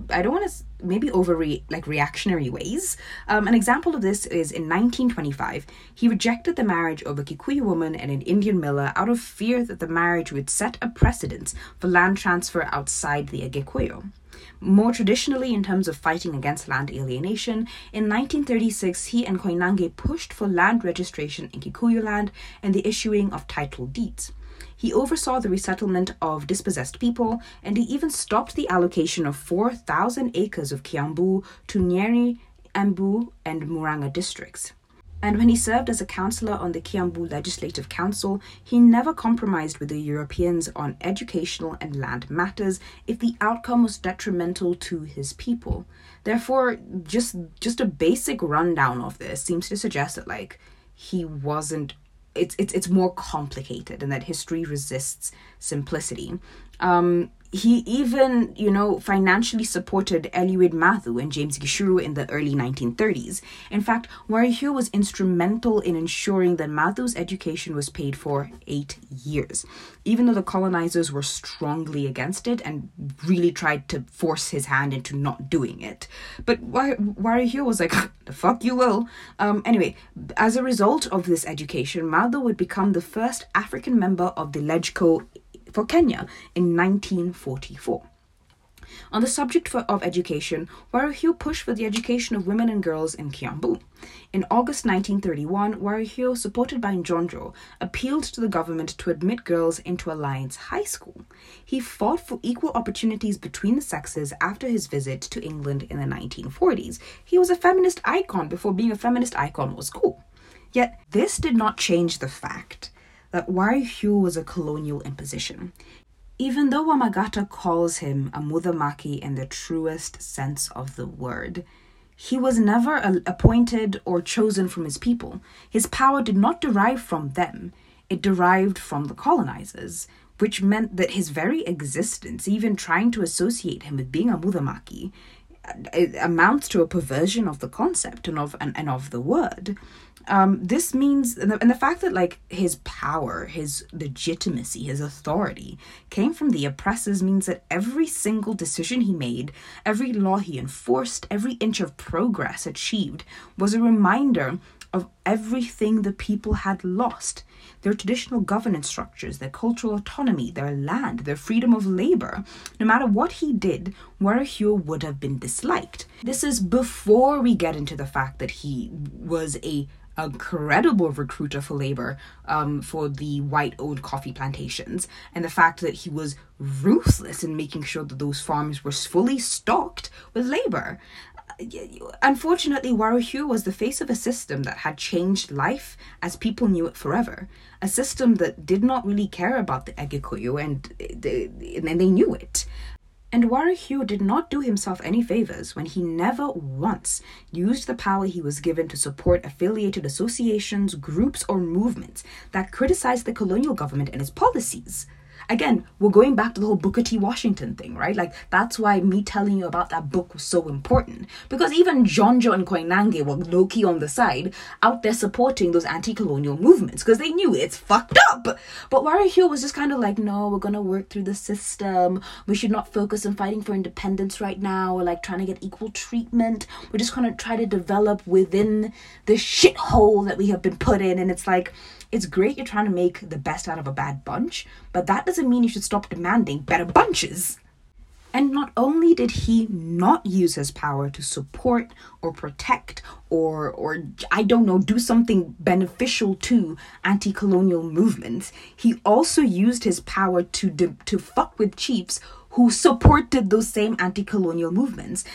I don't want to maybe over like reactionary ways. Um, an example of this is in 1925, he rejected the marriage of a Kikuyu woman and an Indian miller out of fear that the marriage would set a precedent for land transfer outside the Agikuyu. More traditionally, in terms of fighting against land alienation, in 1936 he and Koinange pushed for land registration in Kikuyu land and the issuing of title deeds. He oversaw the resettlement of dispossessed people, and he even stopped the allocation of 4,000 acres of Kiambu to Nyeri, Embu, and Muranga districts. And when he served as a councillor on the Kiambu Legislative Council, he never compromised with the Europeans on educational and land matters if the outcome was detrimental to his people. Therefore, just just a basic rundown of this seems to suggest that like he wasn't it's it's it's more complicated and that history resists simplicity. Um, he even, you know, financially supported Eliud Mathu and James Gichuru in the early 1930s. In fact, Waruhiu was instrumental in ensuring that Mathu's education was paid for eight years, even though the colonizers were strongly against it and really tried to force his hand into not doing it. But Waruhiu was like, the fuck you will. Um, anyway, as a result of this education, Mathu would become the first African member of the LegCo for Kenya in 1944. On the subject for, of education, Waruhiu pushed for the education of women and girls in Kiambu. In August 1931, Waruhiu, supported by Njonjo, appealed to the government to admit girls into Alliance High School. He fought for equal opportunities between the sexes after his visit to England in the 1940s. He was a feminist icon before being a feminist icon was cool. Yet, this did not change the fact that Waruhiu was a colonial imposition. Even though Wamagatta calls him a Muthamaki in the truest sense of the word, he was never appointed or chosen from his people. His power did not derive from them, it derived from the colonizers, which meant that his very existence, even trying to associate him with being a Muthamaki, uh, amounts to a perversion of the concept and of and, and of the word um, this means and the, and the fact that like his power his legitimacy his authority came from the oppressors means that every single decision he made every law he enforced every inch of progress achieved was a reminder of everything the people had lost their traditional governance structures, their cultural autonomy, their land, their freedom of labor. No matter what he did, Waruhiu would have been disliked. This is before we get into the fact that he was a a credible recruiter for labor um, for the white owned coffee plantations, and the fact that he was ruthless in making sure that those farms were fully stocked with labor. Unfortunately, Waruhiu was the face of a system that had changed life as people knew it forever. A system that did not really care about the Agikuyu, and, and they knew it. And Waruhiu did not do himself any favors when he never once used the power he was given to support affiliated associations, groups, or movements that criticized the colonial government and its policies again, we're going back to the whole Booker T. Washington thing, right? Like that's why me telling you about that book was so important. Because even Njonjo and Koinange were low key on the side, out there supporting those anti-colonial movements because they knew it's fucked up. But Waruhiu was just kind of like, no, we're gonna work through the system. We should not focus on fighting for independence right now or like trying to get equal treatment. We're just gonna try to develop within the shithole that we have been put in. And it's like it's great you're trying to make the best out of a bad bunch, but that doesn't mean you should stop demanding better bunches. And not only did he not use his power to support or protect or or I don't know do something beneficial to anti-colonial movements, he also used his power to to fuck with chiefs who supported those same anti-colonial movements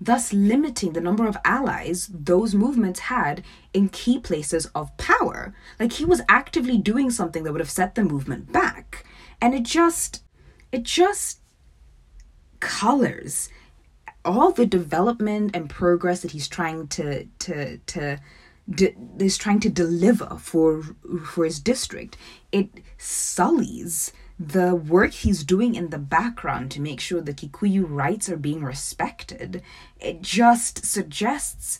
thus limiting the number of allies those movements had in key places of power. Like he was actively doing something that would have set the movement back. And it just, it just colors all the development and progress that he's trying to, to, to, de- is trying to deliver for for his district it sullies the work he's doing in the background to make sure the Kikuyu rights are being respected, it just suggests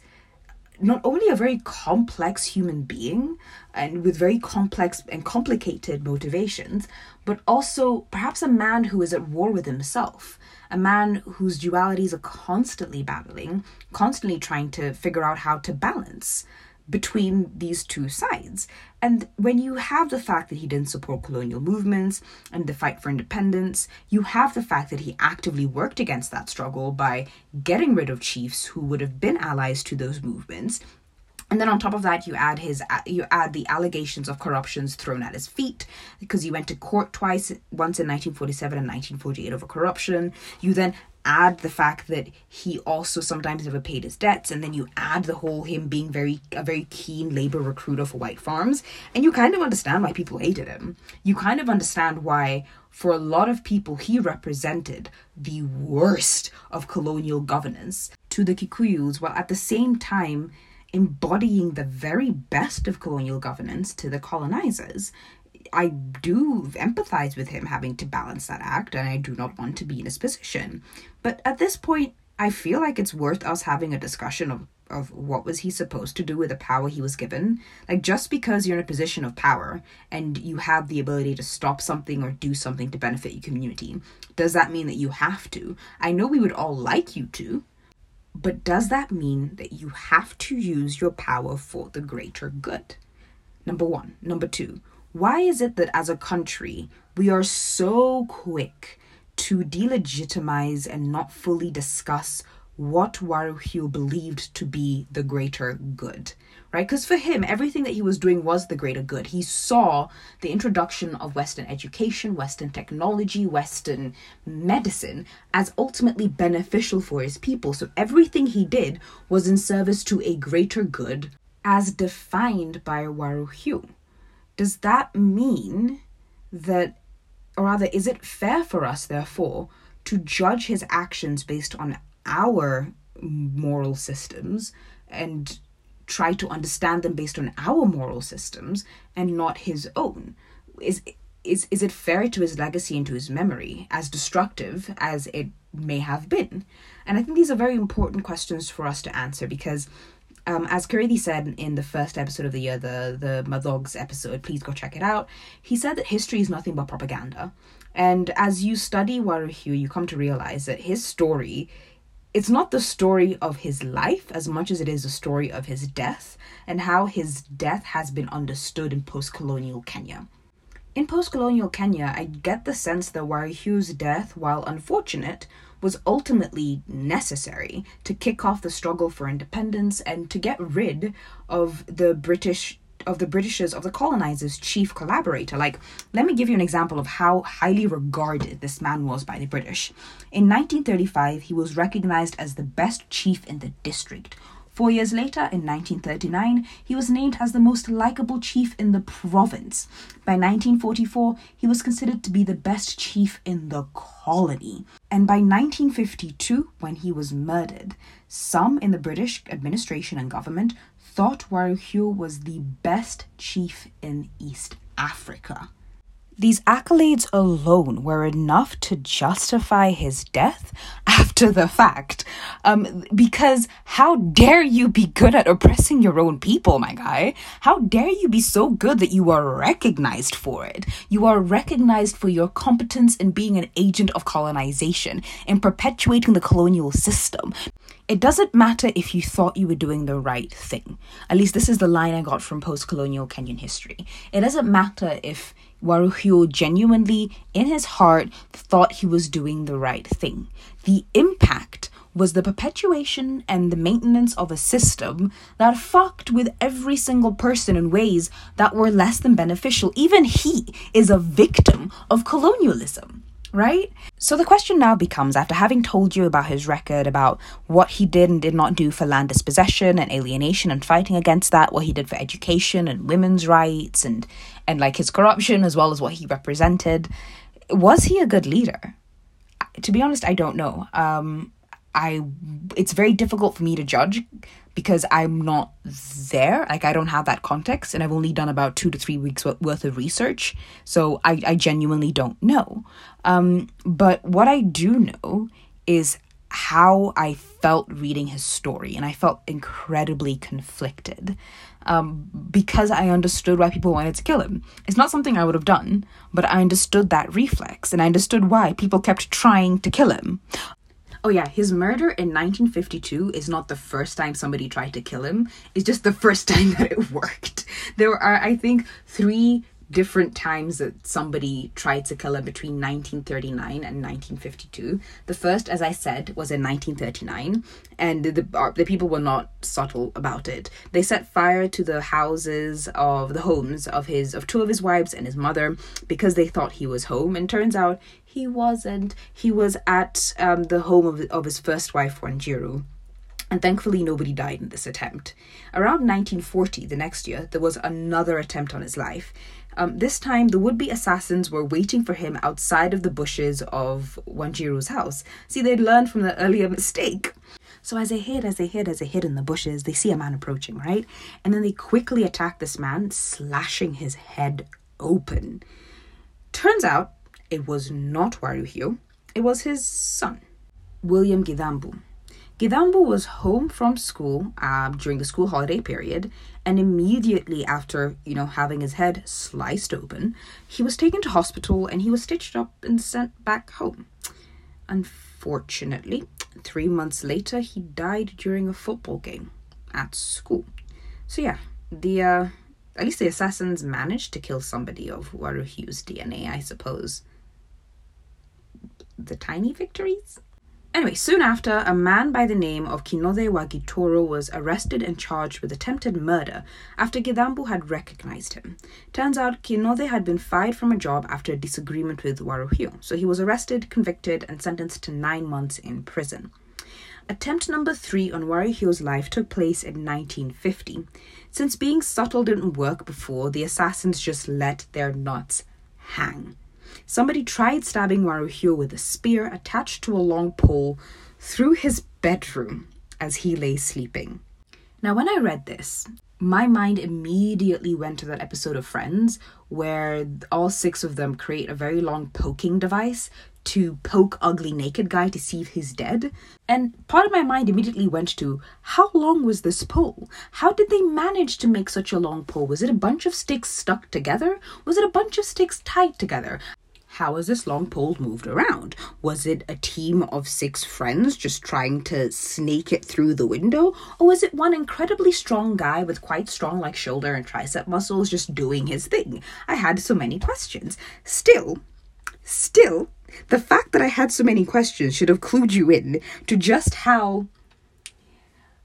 not only a very complex human being and with very complex and complicated motivations, but also perhaps a man who is at war with himself. a man whose dualities are constantly battling, constantly trying to figure out how to balance between these two sides. And when you have the fact that he didn't support colonial movements and the fight for independence, you have the fact that he actively worked against that struggle by getting rid of chiefs who would have been allies to those movements and then on top of that, you add his you add the allegations of corruptions thrown at his feet because he went to court twice, once in 1947 and 1948 over corruption. You then add the fact that he also sometimes never paid his debts, and then you add the whole him being very a very keen labor recruiter for white farms, and you kind of understand why people hated him. You kind of understand why for a lot of people, he represented the worst of colonial governance to the Kikuyus, while at the same time embodying the very best of colonial governance to the colonizers. I do empathize with him having to balance that act, and I do not want to be in his position. But at this point, I feel like it's worth us having a discussion of, of what was he supposed to do with the power he was given. Like, just because you're in a position of power and you have the ability to stop something or do something to benefit your community, does that mean that you have to? I know we would all like you to, but does that mean that you have to use your power for the greater good? Number one. Number two, why is it that as a country we are so quick to delegitimize and not fully discuss what Waruhiu believed to be the greater good? right? Because for him, everything that he was doing was the greater good. He saw the introduction of Western education, Western technology, Western medicine as ultimately beneficial for his people. So everything he did was in service to a greater good as defined by Waruhiu. Does that mean that, or rather, is it fair for us, therefore, to judge his actions based on our moral systems and try to understand them based on our moral systems and not his own? Is is is it fair to his legacy and to his memory, as destructive as it may have been? And I think these are very important questions for us to answer because um, as Karidi said in the first episode of the year, the the Madogs episode, please go check it out. He said that history is nothing but propaganda, and as you study Waruhiu, you come to realize that his story it's not the story of his life as much as it is the story of his death and how his death has been understood in post colonial Kenya. In post colonial Kenya, I get the sense that Waruhiu's death, while unfortunate, was ultimately necessary to kick off the struggle for independence and to get rid of the British of the Britishers, of the colonizers' chief collaborator. Like, let me give you an example of how highly regarded this man was by the British. In 1935, he was recognized as the best chief in the district. Four years later, in 1939, he was named as the most likable chief in the province. By 1944, he was considered to be the best chief in the colony. And by 1952, when he was murdered, some in the British administration and government thought Waruhiu was the best chief in East Africa. These accolades alone were enough to justify his death after the fact. Um, because how dare you be good at oppressing your own people, my guy? How dare you be so good that you are recognized for it? You are recognized for your competence in being an agent of colonization, in perpetuating the colonial system. It doesn't matter if you thought you were doing the right thing. At least this is the line I got from post colonial Kenyan history. It doesn't matter if Waruhiu genuinely, in his heart, thought he was doing the right thing. The impact was the perpetuation and the maintenance of a system that fucked with every single person in ways that were less than beneficial. Even he is a victim of colonialism right? So the question now becomes after having told you about his record, about what he did and did not do for land dispossession and alienation and fighting against that, what he did for education and women's rights and and like his corruption as well as what he represented, was he a good leader? To be honest, I don't know. Um I it's very difficult for me to judge because I'm not there. Like I don't have that context and I've only done about 2 to 3 weeks worth of research. So I I genuinely don't know. Um but what I do know is how I felt reading his story, and I felt incredibly conflicted um, because I understood why people wanted to kill him. It's not something I would have done, but I understood that reflex, and I understood why people kept trying to kill him. Oh, yeah, his murder in 1952 is not the first time somebody tried to kill him, it's just the first time that it worked. There are, I think, three different times that somebody tried to kill him between 1939 and 1952. The first, as I said, was in 1939, and the, the, the people were not subtle about it. They set fire to the houses of the homes of his of two of his wives and his mother because they thought he was home, and turns out he wasn't. He was at um, the home of, of his first wife, Wanjiru and thankfully nobody died in this attempt. Around 1940, the next year, there was another attempt on his life. Um, this time, the would be assassins were waiting for him outside of the bushes of Wanjiru's house. See, they'd learned from the earlier mistake. So, as they hid, as they hid, as they hid in the bushes, they see a man approaching, right? And then they quickly attack this man, slashing his head open. Turns out it was not Waruhiu, it was his son, William Gidambu. Gidambu was home from school uh, during the school holiday period, and immediately after, you know, having his head sliced open, he was taken to hospital and he was stitched up and sent back home. Unfortunately, three months later, he died during a football game at school. So yeah, the uh, at least the assassins managed to kill somebody of Waruhiu's DNA, I suppose. The tiny victories. Anyway, soon after, a man by the name of Kinode Wagitoro was arrested and charged with attempted murder after Gidambu had recognized him. Turns out Kinode had been fired from a job after a disagreement with Waruhiu, so he was arrested, convicted, and sentenced to nine months in prison. Attempt number three on Waruhiu's life took place in 1950. Since being subtle didn't work before, the assassins just let their nuts hang. Somebody tried stabbing Waruhiu with a spear attached to a long pole through his bedroom as he lay sleeping. Now, when I read this, my mind immediately went to that episode of Friends where all six of them create a very long poking device to poke ugly naked guy to see if he's dead. And part of my mind immediately went to how long was this pole? How did they manage to make such a long pole? Was it a bunch of sticks stuck together? Was it a bunch of sticks tied together? How was this long pole moved around? Was it a team of six friends just trying to snake it through the window? Or was it one incredibly strong guy with quite strong, like, shoulder and tricep muscles just doing his thing? I had so many questions. Still, still, the fact that I had so many questions should have clued you in to just how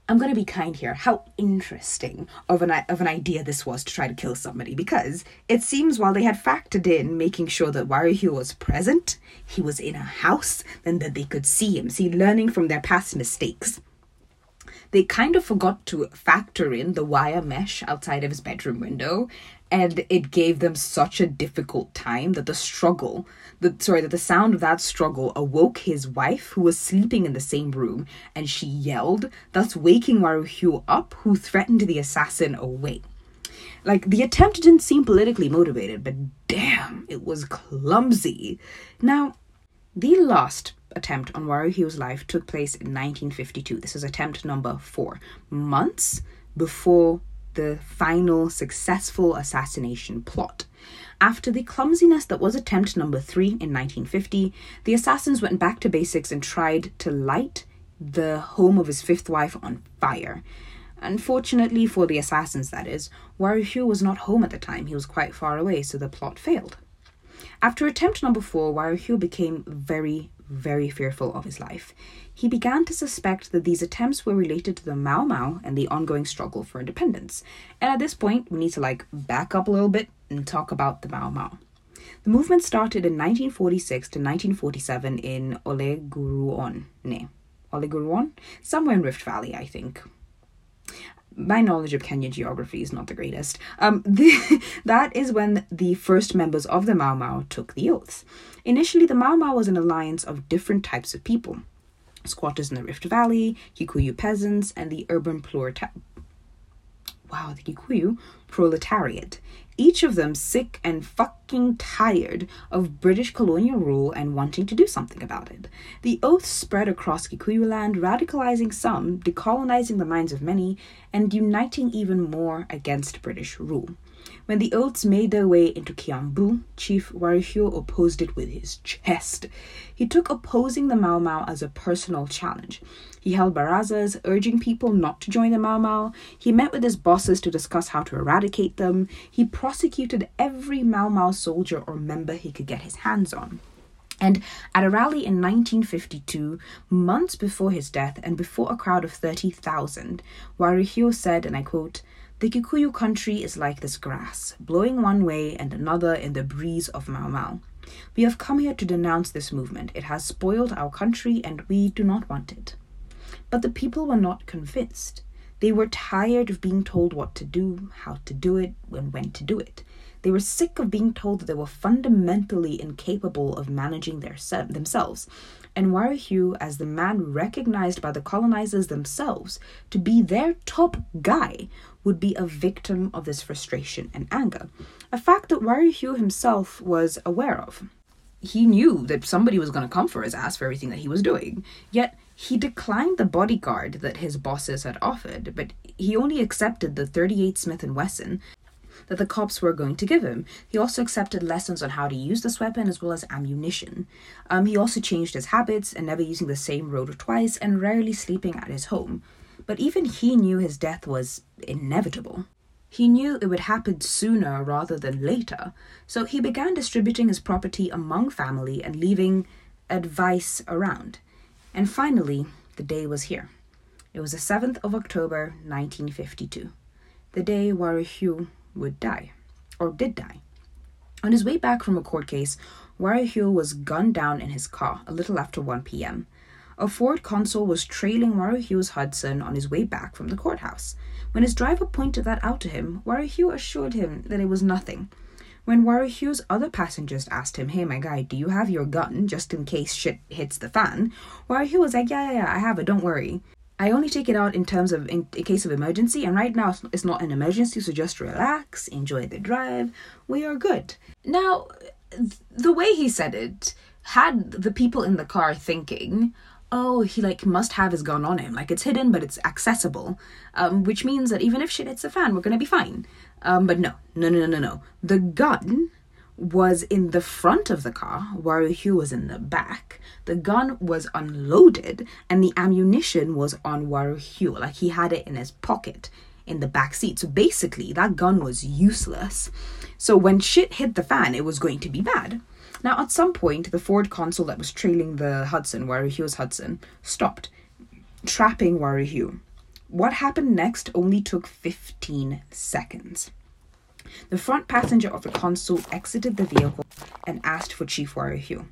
I'm to be kind here. How interesting of an of an idea this was to try to kill somebody because it seems while they had factored in making sure that Waruhiu was present, he was in a house, and that they could see him, see learning from their past mistakes. They kind of forgot to factor in the wire mesh outside of his bedroom window and it gave them such a difficult time that the struggle the sorry that the sound of that struggle awoke his wife who was sleeping in the same room and she yelled thus waking Waruhiu up who threatened the assassin away. Like the attempt didn't seem politically motivated but damn it was clumsy. Now the last attempt on Waruhiu's life took place in 1952 this is attempt number 4 months before the final successful assassination plot. After the clumsiness that was attempt number three in 1950, the assassins went back to basics and tried to light the home of his fifth wife on fire. Unfortunately for the assassins, that is, Waruhiu was not home at the time. He was quite far away, so the plot failed. After attempt number four, Waruhiu became very, very fearful of his life he began to suspect that these attempts were related to the Mau Mau and the ongoing struggle for independence. And at this point, we need to like back up a little bit and talk about the Mau Mau. The movement started in 1946 to 1947 in Olenguruone, ne, somewhere in Rift Valley, I think. My knowledge of Kenya geography is not the greatest. Um, the, that is when the first members of the Mau Mau took the oaths. Initially, the Mau Mau was an alliance of different types of people squatters in the Rift Valley, Kikuyu peasants, and the urban plurality. wow, the Kikuyu proletariat, each of them sick and fucking tired of British colonial rule and wanting to do something about it. The oath spread across Kikuyu land, radicalizing some, decolonizing the minds of many, and uniting even more against British rule. When the oaths made their way into Kiambu, Chief Waruhiu opposed it with his chest. He took opposing the Mau Mau as a personal challenge. He held barazas, urging people not to join the Mau Mau. He met with his bosses to discuss how to eradicate them. He prosecuted every Mau Mau soldier or member he could get his hands on. And at a rally in 1952, months before his death and before a crowd of 30,000, Waruhiu said, and I quote, the Kikuyu country is like this grass, blowing one way and another in the breeze of Mau Mau. We have come here to denounce this movement. It has spoiled our country and we do not want it. But the people were not convinced. They were tired of being told what to do, how to do it, and when to do it. They were sick of being told that they were fundamentally incapable of managing their se- themselves. And Waruhiu, as the man recognized by the colonizers themselves to be their top guy, would be a victim of this frustration and anger, a fact that Waruhiu himself was aware of. He knew that somebody was going to come for his ass for everything that he was doing, yet he declined the bodyguard that his bosses had offered, but he only accepted the 38 Smith & Wesson that the cops were going to give him. He also accepted lessons on how to use this weapon as well as ammunition. Um, he also changed his habits and never using the same road twice and rarely sleeping at his home but even he knew his death was inevitable. He knew it would happen sooner rather than later, so he began distributing his property among family and leaving advice around. And finally, the day was here. It was the 7th of October 1952, the day Waruhiu would die, or did die. On his way back from a court case, Waruhiu was gunned down in his car a little after 1 p.m. A Ford Consul was trailing Waruhiu's Hudson on his way back from the courthouse. When his driver pointed that out to him, Waruhiu assured him that it was nothing. When Waruhiu's other passengers asked him, Hey, my guy, do you have your gun just in case shit hits the fan? Waruhiu was like, Yeah, yeah, yeah, I have it, don't worry. I only take it out in terms of in, in case of emergency, and right now it's not an emergency, so just relax, enjoy the drive. We are good. Now, the way he said it had the people in the car thinking, oh, he like must have his gun on him. Like it's hidden, but it's accessible. Um, which means that even if shit hits the fan, we're gonna be fine. Um, but no, no, no, no, no. The gun was in the front of the car, Waruhiu was in the back. The gun was unloaded, and the ammunition was on Waruhiu. Like he had it in his pocket in the back seat. So basically, that gun was useless. So when shit hit the fan, it was going to be bad. Now, at some point, the Ford Consul that was trailing the Hudson, Waruhiu's Hudson, stopped, trapping Waruhiu. What happened next only took 15 seconds. The front passenger of the Consul exited the vehicle and asked for Chief Waruhiu.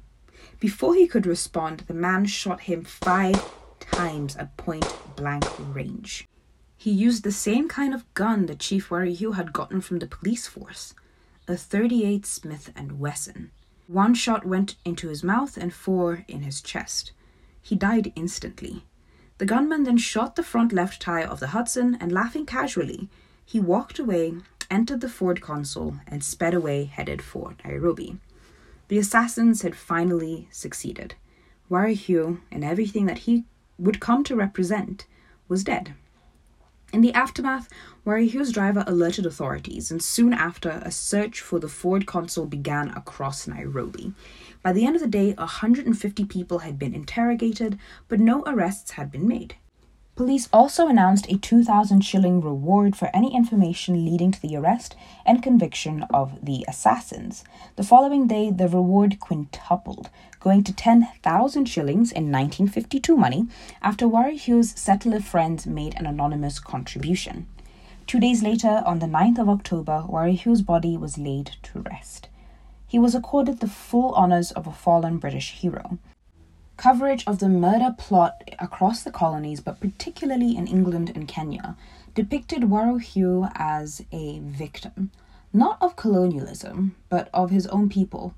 Before he could respond, the man shot him five times at point blank range. He used the same kind of gun that Chief Waruhiu had gotten from the police force, a 38 Smith and Wesson. One shot went into his mouth and four in his chest. He died instantly. The gunman then shot the front left tire of the Hudson and, laughing casually, he walked away, entered the Ford Consul, and sped away, headed for Nairobi. The assassins had finally succeeded. Waruhiu and everything that he would come to represent was dead. In the aftermath, Waruhiu's driver alerted authorities, and soon after, a search for the Ford Consul began across Nairobi. By the end of the day, 150 people had been interrogated, but no arrests had been made. Police also announced a 2,000 shilling reward for any information leading to the arrest and conviction of the assassins. The following day, the reward quintupled, going to 10,000 shillings in 1952 money after Waruhiu's settler friends made an anonymous contribution. Two days later, on the 9th of October, Waruhiu's body was laid to rest. He was accorded the full honours of a fallen British hero. Coverage of the murder plot across the colonies, but particularly in England and Kenya, depicted Waruhiu as a victim, not of colonialism, but of his own people.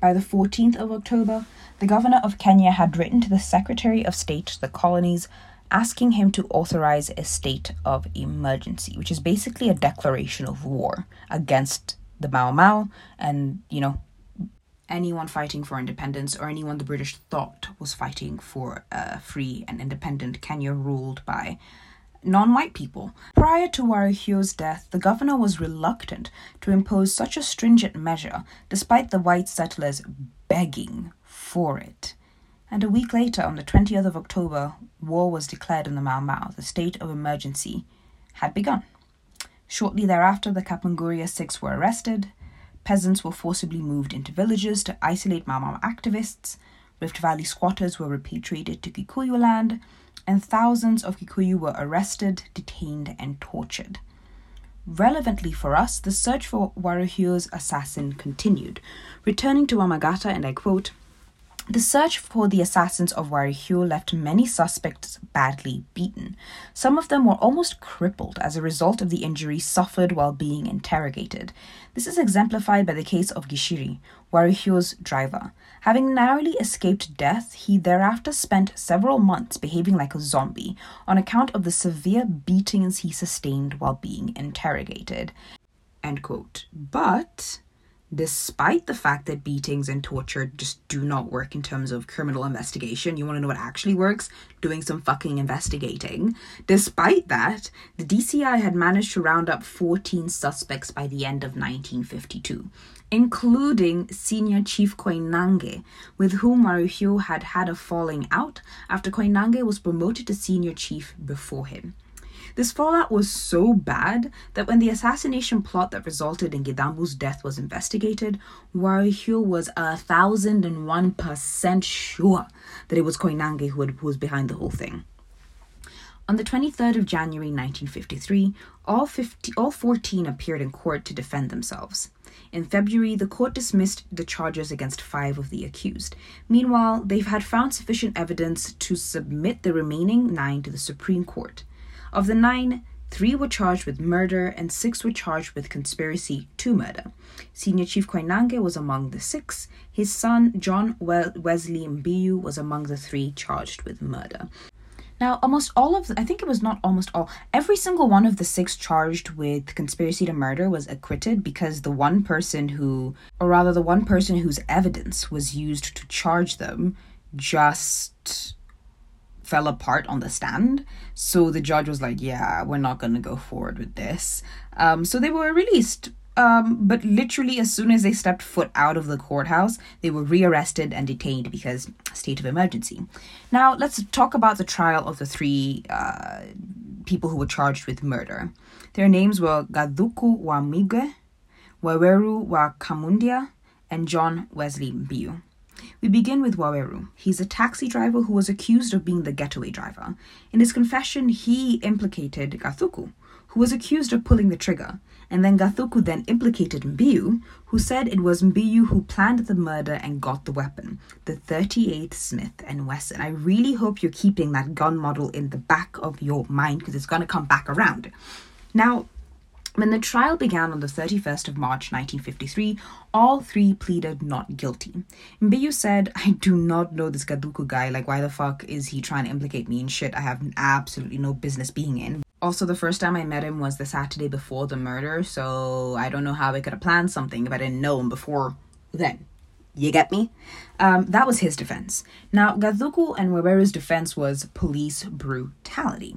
By the 14th of October, the governor of Kenya had written to the Secretary of State to the colonies asking him to authorize a state of emergency, which is basically a declaration of war against the Mau Mau and, you know, anyone fighting for independence or anyone the British thought was fighting for a free and independent Kenya ruled by non white people. Prior to Waruhiu's death, the governor was reluctant to impose such a stringent measure, despite the white settlers begging for it. And a week later, on the 20th of October, war was declared in the Mau Mau. The state of emergency had begun. Shortly thereafter, the Kapenguria Six were arrested. Peasants were forcibly moved into villages to isolate Mau activists. Rift Valley squatters were repatriated to Kikuyu land, and thousands of Kikuyu were arrested, detained, and tortured. Relevantly for us, the search for Waruhiu's assassin continued. Returning to Wamagatta, and I quote, the search for the assassins of Waruhiu left many suspects badly beaten. Some of them were almost crippled as a result of the injuries suffered while being interrogated. This is exemplified by the case of Gishiri, Waruhiu's driver. Having narrowly escaped death, he thereafter spent several months behaving like a zombie on account of the severe beatings he sustained while being interrogated. But despite the fact that beatings and torture just do not work in terms of criminal investigation. You want to know what actually works? Doing some fucking investigating. Despite that, the DCI had managed to round up 14 suspects by the end of 1952, including Senior Chief Koinange, with whom Waruhiu had had a falling out after Koinange was promoted to Senior Chief before him. This fallout was so bad that when the assassination plot that resulted in Gidambu's death was investigated, Waruhiu was a thousand and one percent sure that it was Koinange who, who was behind the whole thing. On the 23rd of January 1953, all, 50, all 14 appeared in court to defend themselves. In February, the court dismissed the charges against five of the accused. Meanwhile, they had found sufficient evidence to submit the remaining nine to the Supreme Court. Of the nine, three were charged with murder and six were charged with conspiracy to murder. Senior Chief Koinange was among the six. His son, John Wesley Mbiu, was among the three charged with murder. Now, almost all of, the, I think it was not almost all, every single one of the six charged with conspiracy to murder was acquitted because the one person who, or rather the one person whose evidence was used to charge them, just fell apart on the stand. So the judge was like, yeah, we're not going to go forward with this. Um, so they were released. Um, but literally, as soon as they stepped foot out of the courthouse, they were rearrested and detained because state of emergency. Now, let's talk about the trial of the three uh, people who were charged with murder. Their names were Gathuku wa Migwe, Waweru wa Kamundia, and John Wesley Mbiu. We begin with Waweru. He's a taxi driver who was accused of being the getaway driver. In his confession, he implicated Gathuku, who was accused of pulling the trigger, and then Gathuku then implicated Mbiu, who said it was Mbiu who planned the murder and got the weapon, the 38 Smith and Wesson. I really hope you're keeping that gun model in the back of your mind because it's going to come back around. Now, when the trial began on the 31st of March 1953, all three pleaded not guilty. Mbiu said, I do not know this Gathuku guy, like why the fuck is he trying to implicate me in shit I have absolutely no business being in. Also, the first time I met him was the Saturday before the murder, so I don't know how I could have planned something if I didn't know him before then. You get me? Um, that was his defense. Now, Gathuku and Waweru's defense was police brutality.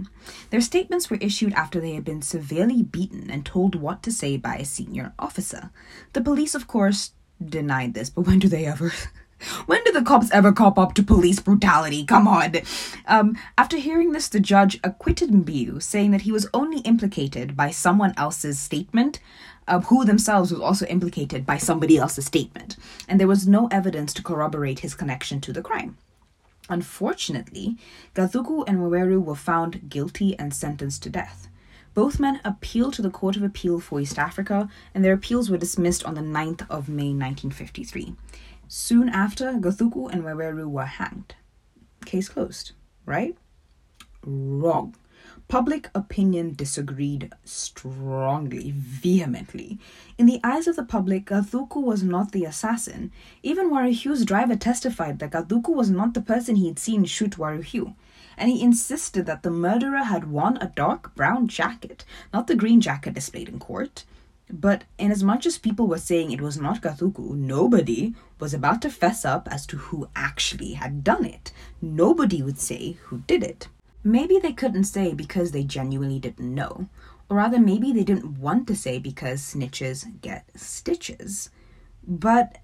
Their statements were issued after they had been severely beaten and told what to say by a senior officer. The police, of course, denied this, but when do they ever? When do the cops ever cop up to police brutality? Come on. Um, after hearing this, the judge acquitted Mbiu, saying that he was only implicated by someone else's statement, who themselves was also implicated by somebody else's statement, and there was no evidence to corroborate his connection to the crime. Unfortunately, Gathuku and Waweru were found guilty and sentenced to death. Both men appealed to the Court of Appeal for East Africa, and their appeals were dismissed on the 9th of May 1953. Soon after, Gathuku and Waweru were hanged. Case closed, right? Wrong. Public opinion disagreed strongly, vehemently. In the eyes of the public, Gathuku was not the assassin. Even Waruhiu's driver testified that Gathuku was not the person he had seen shoot Waruhiu. and he insisted that the murderer had worn a dark brown jacket, not the green jacket displayed in court. But inasmuch as people were saying it was not Gathuku, nobody was about to fess up as to who actually had done it. Nobody would say who did it. Maybe they couldn't say because they genuinely didn't know. Or rather, maybe they didn't want to say because snitches get stitches. But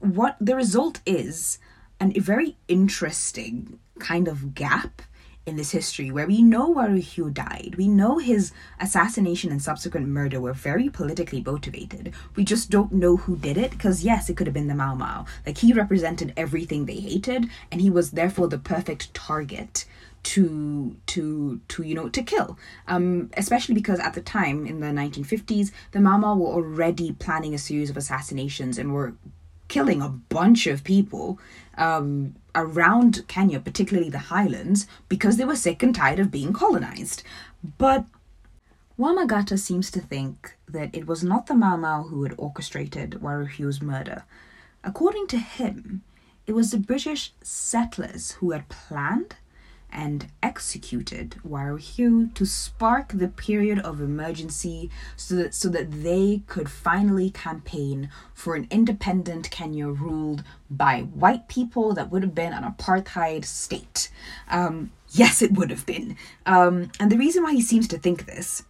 what the result is a very interesting kind of gap in this history where we know Waruhiu died. We know his assassination and subsequent murder were very politically motivated. We just don't know who did it because, yes, it could have been the Mau Mau. Like, he represented everything they hated, and he was therefore the perfect target to to to you know to kill. Um especially because at the time in the 1950s the Mau were already planning a series of assassinations and were killing a bunch of people um around Kenya particularly the highlands because they were sick and tired of being colonized. But Wamagatta seems to think that it was not the Mau who had orchestrated Waruhiu's murder. According to him it was the British settlers who had planned and executed Waruhiu to spark the period of emergency so that, so that they could finally campaign for an independent Kenya ruled by white people that would have been an apartheid state. Um, yes, it would have been. Um, and the reason why he seems to think this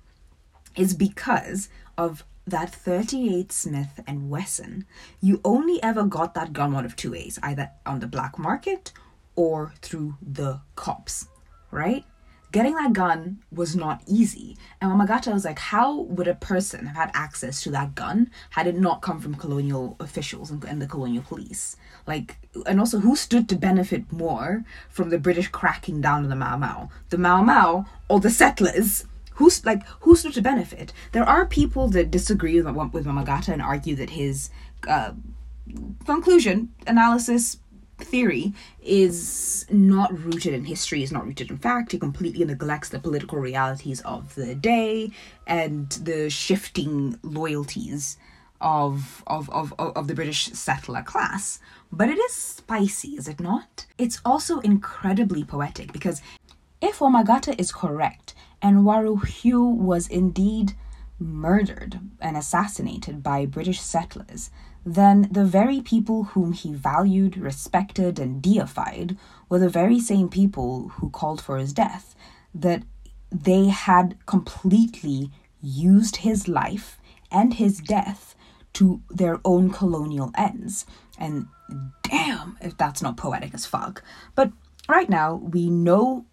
is because of that 38 Smith and Wesson. You only ever got that gun one of two ways, either on the black market or through the cops, right? Getting that gun was not easy. And Wamagatta was like, how would a person have had access to that gun had it not come from colonial officials and, and the colonial police? Like, and also who stood to benefit more from the British cracking down on the Mau Mau? The Mau Mau or the settlers? Who's like who stood to benefit? There are people that disagree with, with Wamagatta and argue that his uh, conclusion analysis theory is not rooted in history, is not rooted in fact. It completely neglects the political realities of the day and the shifting loyalties of of, of, of the British settler class. But it is spicy, is it not? It's also incredibly poetic because if Wamagatta is correct and Waruhiu was indeed murdered and assassinated by British settlers, then the very people whom he valued, respected, and deified were the very same people who called for his death, that they had completely used his life and his death to their own colonial ends. And damn, if that's not poetic as fuck. But right now, we know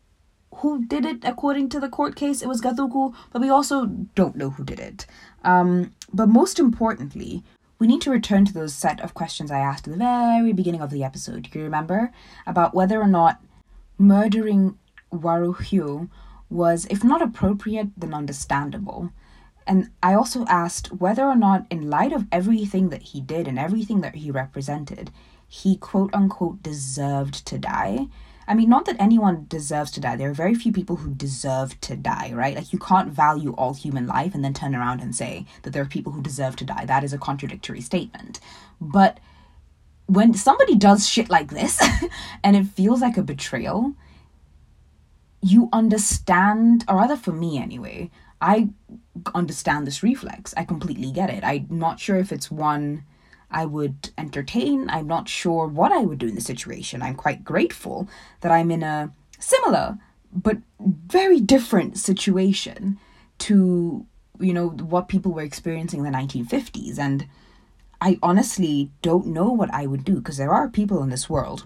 who did it according to the court case. It was Gathuku, but we also don't know who did it. Um, but most importantly, we need to return to those set of questions I asked at the very beginning of the episode. You remember? About whether or not murdering Waruhiu was, if not appropriate, then understandable. And I also asked whether or not, in light of everything that he did and everything that he represented, he quote unquote deserved to die. I mean, not that anyone deserves to die. There are very few people who deserve to die, right? Like, you can't value all human life and then turn around and say that there are people who deserve to die. That is a contradictory statement. But when somebody does shit like this and it feels like a betrayal, you understand, or rather for me anyway, I understand this reflex. I completely get it. I'm not sure if it's one I would entertain. I'm not sure what I would do in the situation. I'm quite grateful that I'm in a similar but very different situation to you know what people were experiencing in the 1950s and I honestly don't know what I would do because there are people in this world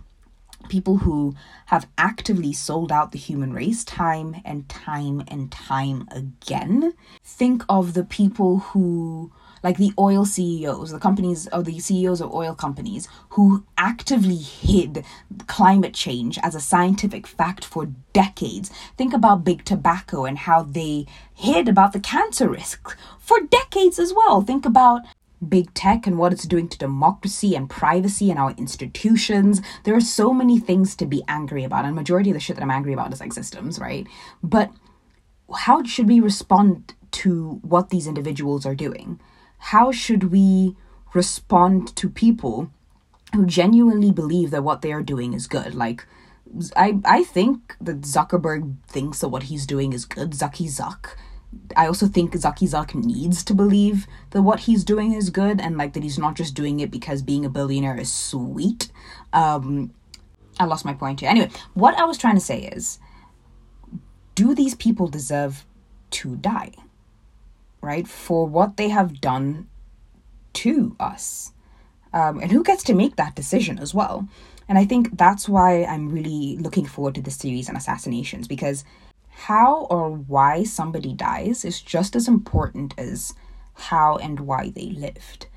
people who have actively sold out the human race time and time and time again. Think of the people who like the oil CEOs, the companies or the CEOs of oil companies who actively hid climate change as a scientific fact for decades. Think about big tobacco and how they hid about the cancer risks for decades as well. Think about big tech and what it's doing to democracy and privacy and our institutions. There are so many things to be angry about, and majority of the shit that I'm angry about is like systems, right? But how should we respond to what these individuals are doing? How should we respond to people who genuinely believe that what they are doing is good? Like, I I think that Zuckerberg thinks that what he's doing is good. Zucky Zuck. I also think Zucky Zuck needs to believe that what he's doing is good and like that he's not just doing it because being a billionaire is sweet. Um, I lost my point here. Anyway, what I was trying to say is do these people deserve to die? Right? For what they have done to us. Um, and who gets to make that decision as well? And I think that's why I'm really looking forward to this series on assassinations because how or why somebody dies is just as important as how and why they lived.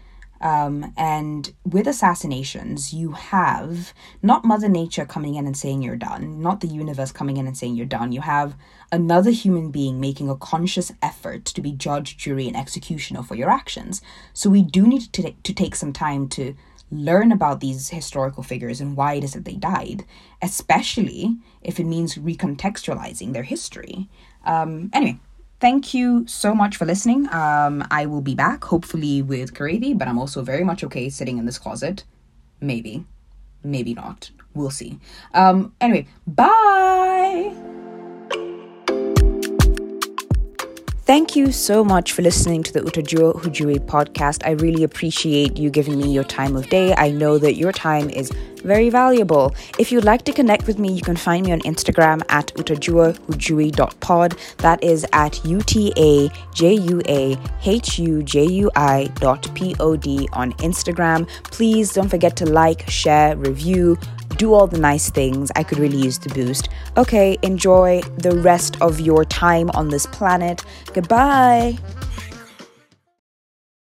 Um, and with assassinations, you have not Mother Nature coming in and saying you're done, not the universe coming in and saying you're done. You have another human being making a conscious effort to be judge, jury, and executioner for your actions. So we do need to, t- to take some time to learn about these historical figures and why it is that they died, especially if it means recontextualizing their history. Um, anyway, thank you so much for listening. Um, I will be back, hopefully with Karevi, but I'm also very much okay sitting in this closet. Maybe. Maybe not. We'll see. Um, anyway, bye! Thank you so much for listening to the Utajua Hujui podcast. I really appreciate you giving me your time of day. I know that your time is very valuable. If you'd like to connect with me, you can find me on Instagram at utajuahujui.pod. That is at U T A J U A H U J U I dot P O D on Instagram. Please don't forget to like, share, review do all the nice things. I could really use the boost. Okay, enjoy the rest of your time on this planet. Goodbye.